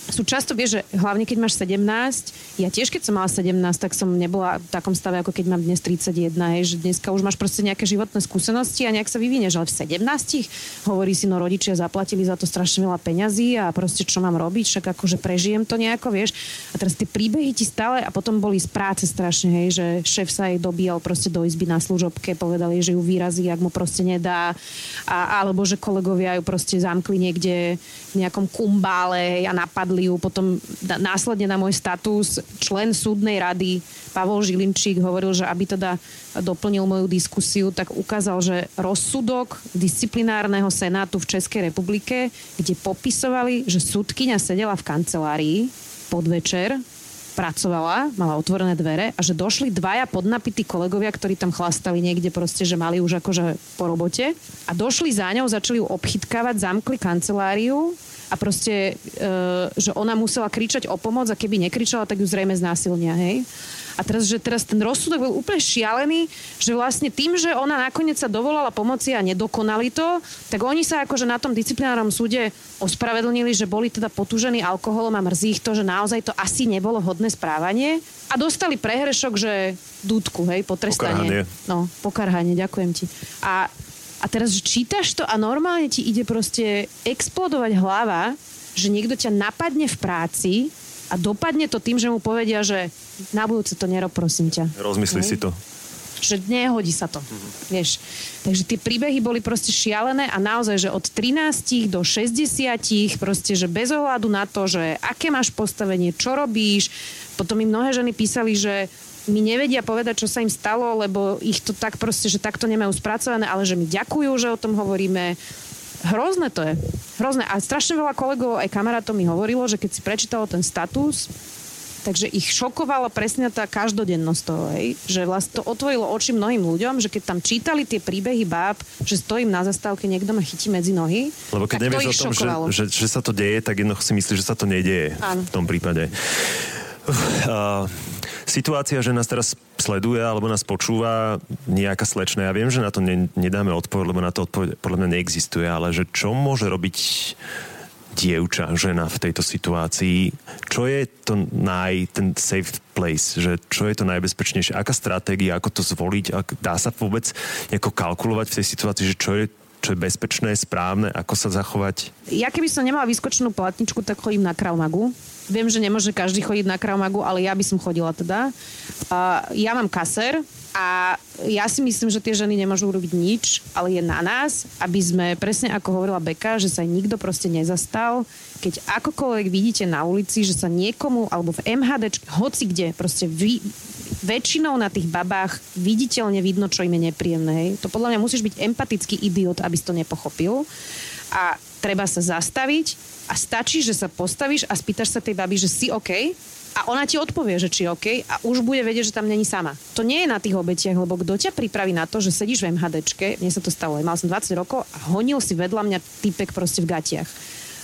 sú často, vieš, že hlavne keď máš 17, ja tiež keď som mala 17, tak som nebola v takom stave, ako keď mám dnes 31, hej, že dneska už máš proste nejaké životné skúsenosti a nejak sa vyvinieš, ale v 17 hovorí si, no rodičia zaplatili za to strašne veľa peňazí a proste čo mám robiť, však akože prežijem to nejako, vieš. A teraz tie príbehy ti stále, a potom boli z práce strašne, hej, že šéf sa jej dobíjal proste do izby na služobke, povedali, že ju výrazí, ak mu proste nedá, a, alebo že kolegovia ju proste zamkli niekde v nejakom kumbále a napadli ju. Potom následne na môj status člen súdnej rady Pavol Žilinčík hovoril, že aby teda doplnil moju diskusiu, tak ukázal, že rozsudok disciplinárneho senátu v Českej republike, kde popisovali, že súdkyňa sedela v kancelárii podvečer, pracovala, mala otvorené dvere a že došli dvaja podnapití kolegovia, ktorí tam chlastali niekde proste, že mali už akože po robote a došli za ňou, začali ju obchytkávať, zamkli kanceláriu a proste, e, že ona musela kričať o pomoc a keby nekričala, tak ju zrejme znásilnia, hej. A teraz, že teraz ten rozsudok bol úplne šialený, že vlastne tým, že ona nakoniec sa dovolala pomoci a nedokonali to, tak oni sa akože na tom disciplinárnom súde ospravedlnili, že boli teda potúžení alkoholom a mrzí ich to, že naozaj to asi nebolo hodné správanie a dostali prehrešok, že dúdku, hej, potrestanie. Pokarhanie. No, pokarhanie, ďakujem ti. A, a teraz, že čítaš to a normálne ti ide proste explodovať hlava, že niekto ťa napadne v práci a dopadne to tým, že mu povedia, že na budúce to nerob, prosím ťa. Rozmyslí si to. Že nehodí sa to. Vieš. Takže tie príbehy boli proste šialené a naozaj, že od 13 do 60 proste, že bez ohľadu na to, že aké máš postavenie, čo robíš. Potom mi mnohé ženy písali, že mi nevedia povedať, čo sa im stalo, lebo ich to tak proste, že takto nemajú spracované, ale že mi ďakujú, že o tom hovoríme. Hrozné to je. Hrozné. A strašne veľa kolegov, aj kamarátov mi hovorilo, že keď si prečítalo ten status, takže ich šokovalo presne tá každodennosť toho, hej? že vlastne to otvorilo oči mnohým ľuďom, že keď tam čítali tie príbehy báb, že stojím na zastávke, niekto ma chytí medzi nohy, Lebo keď tak to ich o tom, že, šokovalo. že, že sa to deje, tak jednoducho si myslíš, že sa to nedieje Áno. v tom prípade. Uh, situácia, že nás teraz sleduje alebo nás počúva nejaká slečna. Ja viem, že na to ne, nedáme odpoveď, lebo na to odpoveď podľa mňa neexistuje, ale že čo môže robiť dievča, žena v tejto situácii? Čo je to naj, ten safe place? Že čo je to najbezpečnejšie? Aká stratégia? Ako to zvoliť? Ak, dá sa vôbec nejako kalkulovať v tej situácii, že čo je čo je bezpečné, správne, ako sa zachovať? Ja keby som nemala vyskočenú platničku, tak chodím na Krav Magu. Viem, že nemôže každý chodiť na Krav Magu, ale ja by som chodila teda. Uh, ja mám kaser a ja si myslím, že tie ženy nemôžu urobiť nič, ale je na nás, aby sme, presne ako hovorila Beka, že sa nikto proste nezastal. Keď akokoľvek vidíte na ulici, že sa niekomu, alebo v MHD, hoci kde, proste vy, väčšinou na tých babách viditeľne vidno, čo im je nepríjemné. To podľa mňa musíš byť empatický idiot, aby si to nepochopil. A treba sa zastaviť a stačí, že sa postavíš a spýtaš sa tej baby, že si OK a ona ti odpovie, že či OK a už bude vedieť, že tam není sama. To nie je na tých obetiach, lebo kto ťa pripraví na to, že sedíš v MHDčke, mne sa to stalo, mal som 20 rokov a honil si vedľa mňa typek proste v gatiach.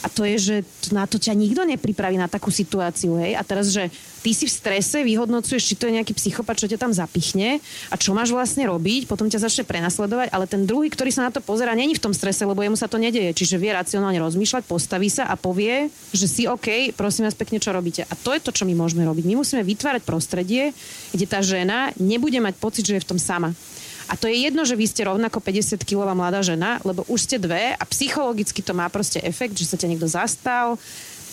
A to je, že na to ťa nikto nepripraví na takú situáciu, hej. A teraz, že ty si v strese, vyhodnocuješ, či to je nejaký psychopat, čo ťa tam zapichne a čo máš vlastne robiť, potom ťa začne prenasledovať, ale ten druhý, ktorý sa na to pozera, není v tom strese, lebo jemu sa to nedeje. Čiže vie racionálne rozmýšľať, postaví sa a povie, že si OK, prosím vás pekne, čo robíte. A to je to, čo my môžeme robiť. My musíme vytvárať prostredie, kde tá žena nebude mať pocit, že je v tom sama. A to je jedno, že vy ste rovnako 50-kilová mladá žena, lebo už ste dve a psychologicky to má proste efekt, že sa ťa niekto zastal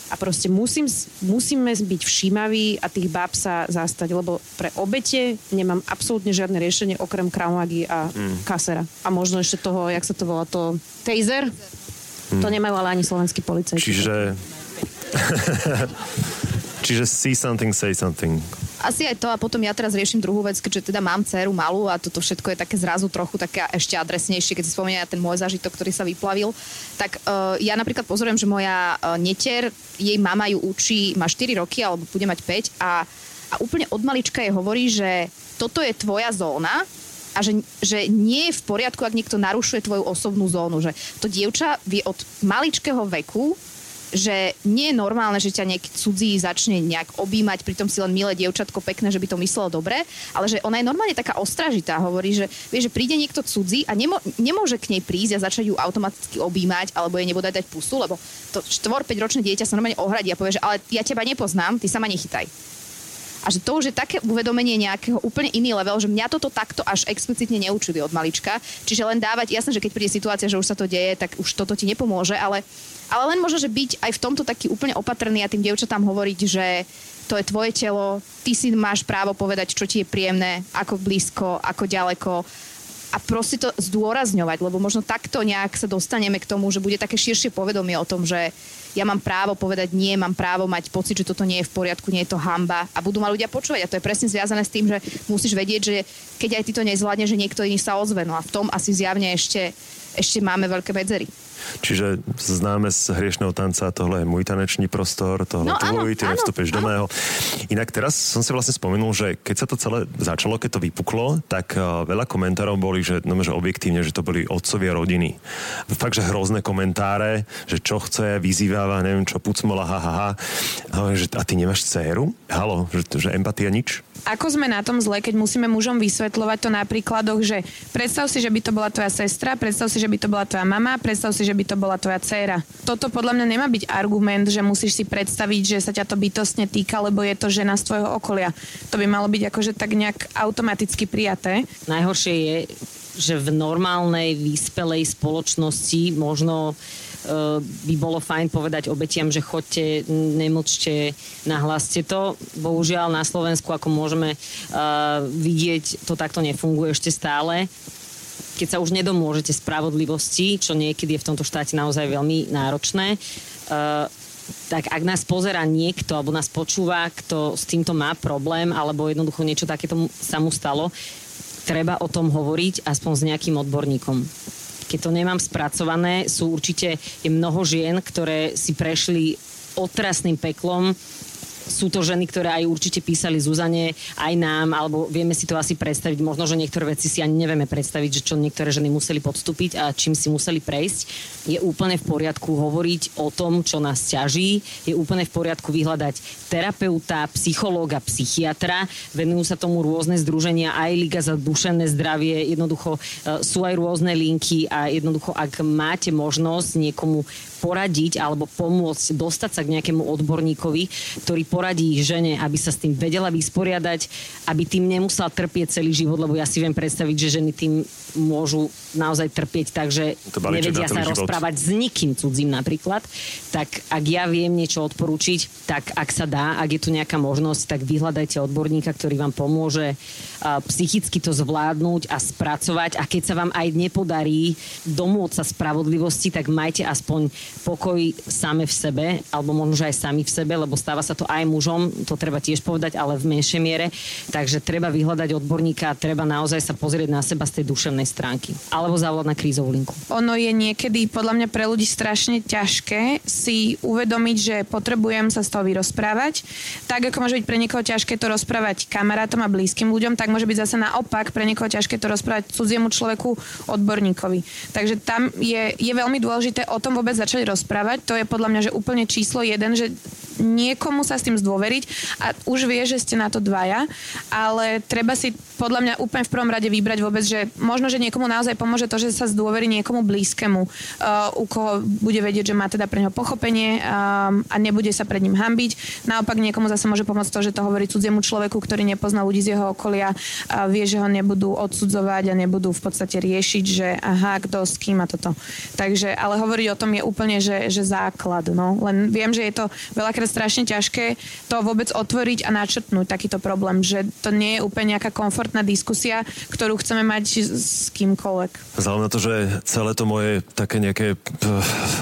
a proste musím, musíme byť všímaví a tých báb sa zastať, lebo pre obete nemám absolútne žiadne riešenie okrem kraumagy a mm. kasera. A možno ešte toho, jak sa to volá, to taser. Mm. To nemajú ale ani slovenskí policajti. Čiže... Čiže see something, say something. Asi aj to a potom ja teraz riešim druhú vec, keďže teda mám dceru malú a toto všetko je také zrazu trochu také ešte adresnejšie, keď si spomenia ten môj zážitok, ktorý sa vyplavil. Tak uh, ja napríklad pozorujem, že moja uh, netier, jej mama ju učí, má 4 roky alebo bude mať 5 a, a úplne od malička jej hovorí, že toto je tvoja zóna a že, že nie je v poriadku, ak niekto narušuje tvoju osobnú zónu. Že to dievča vie od maličkého veku že nie je normálne, že ťa nejaký cudzí začne nejak objímať, pritom si len milé dievčatko pekné, že by to myslelo dobre, ale že ona je normálne taká ostražitá, hovorí, že vie, že príde niekto cudzí a nemo, nemôže k nej prísť a začať ju automaticky objímať alebo jej nebude dať pusu, lebo to 4-5 ročné dieťa sa normálne ohradí a povie, že ale ja teba nepoznám, ty sa ma nechytaj. A že to už je také uvedomenie nejakého úplne iný level, že mňa toto takto až explicitne neučili od malička. Čiže len dávať, jasné, že keď príde situácia, že už sa to deje, tak už toto ti nepomôže, ale, ale len možno, že byť aj v tomto taký úplne opatrný a tým dievčatám hovoriť, že to je tvoje telo, ty si máš právo povedať, čo ti je príjemné, ako blízko, ako ďaleko a proste to zdôrazňovať, lebo možno takto nejak sa dostaneme k tomu, že bude také širšie povedomie o tom, že ja mám právo povedať nie, mám právo mať pocit, že toto nie je v poriadku, nie je to hamba a budú ma ľudia počúvať. A to je presne zviazané s tým, že musíš vedieť, že keď aj ty to nezvládne, že niekto iný sa ozve. No a v tom asi zjavne ešte ešte máme veľké medzery. Čiže známe z hriešného tanca, tohle je môj tanečný prostor, tohle No, tvoj, ty nevstúpiš do mého. Inak teraz som si vlastne spomenul, že keď sa to celé začalo, keď to vypuklo, tak uh, veľa komentárov boli, že, no, že objektívne, že to boli otcovia rodiny. Fakt, že hrozné komentáre, že čo chce, vyzýváva, neviem čo, pucmola, ha, ha, ha. A, že, a ty nemáš dceru? Halo, že, že empatia nič? Ako sme na tom zle, keď musíme mužom vysvetľovať to na príkladoch, že predstav si, že by to bola tvoja sestra, predstav si, že by to bola tvoja mama, predstav si, že by to bola tvoja dcéra. Toto podľa mňa nemá byť argument, že musíš si predstaviť, že sa ťa to bytostne týka, lebo je to žena z tvojho okolia. To by malo byť akože tak nejak automaticky prijaté. Najhoršie je, že v normálnej, vyspelej spoločnosti možno by bolo fajn povedať obetiam, že chodte, nemlčte, nahlaste to. Bohužiaľ na Slovensku, ako môžeme uh, vidieť, to takto nefunguje ešte stále. Keď sa už nedomôžete spravodlivosti, čo niekedy je v tomto štáte naozaj veľmi náročné, uh, tak ak nás pozera niekto alebo nás počúva, kto s týmto má problém alebo jednoducho niečo takéto sa mu stalo, treba o tom hovoriť aspoň s nejakým odborníkom keď to nemám spracované, sú určite, je mnoho žien, ktoré si prešli otrasným peklom, sú to ženy, ktoré aj určite písali Zuzane, aj nám, alebo vieme si to asi predstaviť. Možno, že niektoré veci si ani nevieme predstaviť, že čo niektoré ženy museli podstúpiť a čím si museli prejsť. Je úplne v poriadku hovoriť o tom, čo nás ťaží. Je úplne v poriadku vyhľadať terapeuta, psychológa, psychiatra. Venujú sa tomu rôzne združenia, aj Liga za duševné zdravie. Jednoducho e, sú aj rôzne linky a jednoducho, ak máte možnosť niekomu poradiť alebo pomôcť dostať sa k nejakému odborníkovi, ktorý poradí žene, aby sa s tým vedela vysporiadať, aby tým nemusela trpieť celý život, lebo ja si viem predstaviť, že ženy tým môžu naozaj trpieť tak, že nevedia sa život. rozprávať s nikým cudzím napríklad. Tak ak ja viem niečo odporúčiť, tak ak sa dá, ak je tu nejaká možnosť, tak vyhľadajte odborníka, ktorý vám pomôže psychicky to zvládnuť a spracovať a keď sa vám aj nepodarí domôcť sa spravodlivosti, tak majte aspoň pokoj same v sebe, alebo možno, že aj sami v sebe, lebo stáva sa to aj mužom, to treba tiež povedať, ale v menšej miere. Takže treba vyhľadať odborníka a treba naozaj sa pozrieť na seba z tej duševnej stránky. Alebo zavolať na krízovú linku. Ono je niekedy podľa mňa pre ľudí strašne ťažké si uvedomiť, že potrebujem sa z toho vyrozprávať. Tak ako môže byť pre niekoho ťažké to rozprávať kamarátom a blízkym ľuďom, tak môže byť zase naopak pre niekoho ťažké to rozprávať cudziemu človeku, odborníkovi. Takže tam je, je veľmi dôležité o tom vôbec začať rozprávať. To je podľa mňa, že úplne číslo jeden, že niekomu sa s tým zdôveriť a už vie, že ste na to dvaja, ale treba si podľa mňa úplne v prvom rade vybrať vôbec, že možno, že niekomu naozaj pomôže to, že sa zdôverí niekomu blízkemu, uh, u koho bude vedieť, že má teda pre neho pochopenie um, a nebude sa pred ním hambiť. Naopak niekomu zase môže pomôcť to, že to hovorí cudziemu človeku, ktorý nepozná ľudí z jeho okolia a vie, že ho nebudú odsudzovať a nebudú v podstate riešiť, že aha, kto s kým a toto. Takže, ale hovoriť o tom je úplne, že, že základ. No. Len viem, že je to veľakrát strašne ťažké to vôbec otvoriť a načrtnúť takýto problém, že to nie je úplne nejaká komfortná diskusia, ktorú chceme mať s kýmkoľvek. Vzhľadom na to, že celé to moje také nejaké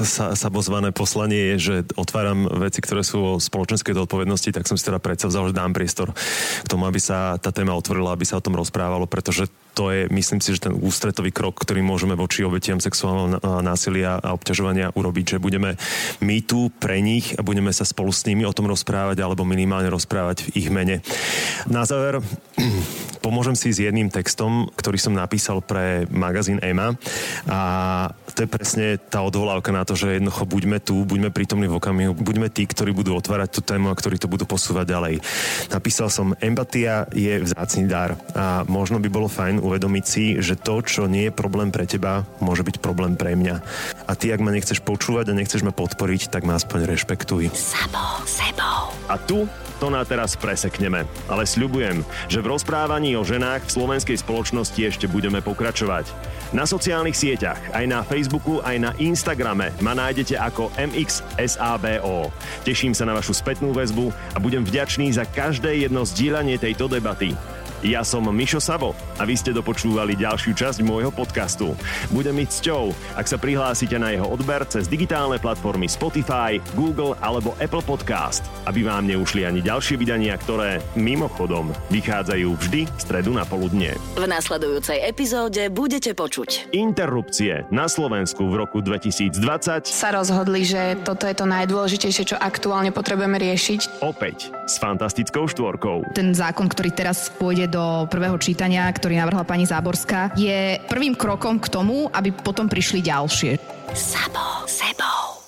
sa, sabozvané poslanie je, že otváram veci, ktoré sú o spoločenskej zodpovednosti, tak som si teda predsa vzal, že dám priestor k tomu, aby sa tá téma otvorila, aby sa o tom rozprávalo, pretože to je, myslím si, že ten ústretový krok, ktorý môžeme voči obetiam sexuálneho násilia a obťažovania urobiť, že budeme my tu pre nich a budeme sa spolu s nimi o tom rozprávať alebo minimálne rozprávať v ich mene. Na záver pomôžem si s jedným textom, ktorý som napísal pre magazín EMA a to je presne tá odvolávka na to, že jednoducho buďme tu, buďme prítomní v okamihu, buďme tí, ktorí budú otvárať tú tému a ktorí to budú posúvať ďalej. Napísal som, empatia je vzácný dar a možno by bolo fajn uvedomiť si, že to, čo nie je problém pre teba, môže byť problém pre mňa. A ty, ak ma nechceš počúvať a nechceš ma podporiť, tak ma aspoň rešpektuj. Sabo, sebou. A tu to na teraz presekneme. Ale sľubujem, že v rozprávaní o ženách v slovenskej spoločnosti ešte budeme pokračovať. Na sociálnych sieťach, aj na Facebooku, aj na Instagrame ma nájdete ako MXSABO. Teším sa na vašu spätnú väzbu a budem vďačný za každé jedno zdieľanie tejto debaty. Ja som Mišo Sabo a vy ste dopočúvali ďalšiu časť môjho podcastu. Bude mi cťou, ak sa prihlásite na jeho odber cez digitálne platformy Spotify, Google alebo Apple Podcast, aby vám neušli ani ďalšie vydania, ktoré mimochodom vychádzajú vždy v stredu na poludne. V nasledujúcej epizóde budete počuť. Interrupcie na Slovensku v roku 2020 Sa rozhodli, že toto je to najdôležitejšie, čo aktuálne potrebujeme riešiť. opäť s fantastickou štvorkou. Ten zákon, ktorý teraz pôjde do prvého čítania, ktorý navrhla pani Záborská, je prvým krokom k tomu, aby potom prišli ďalšie. Sabo, sebo.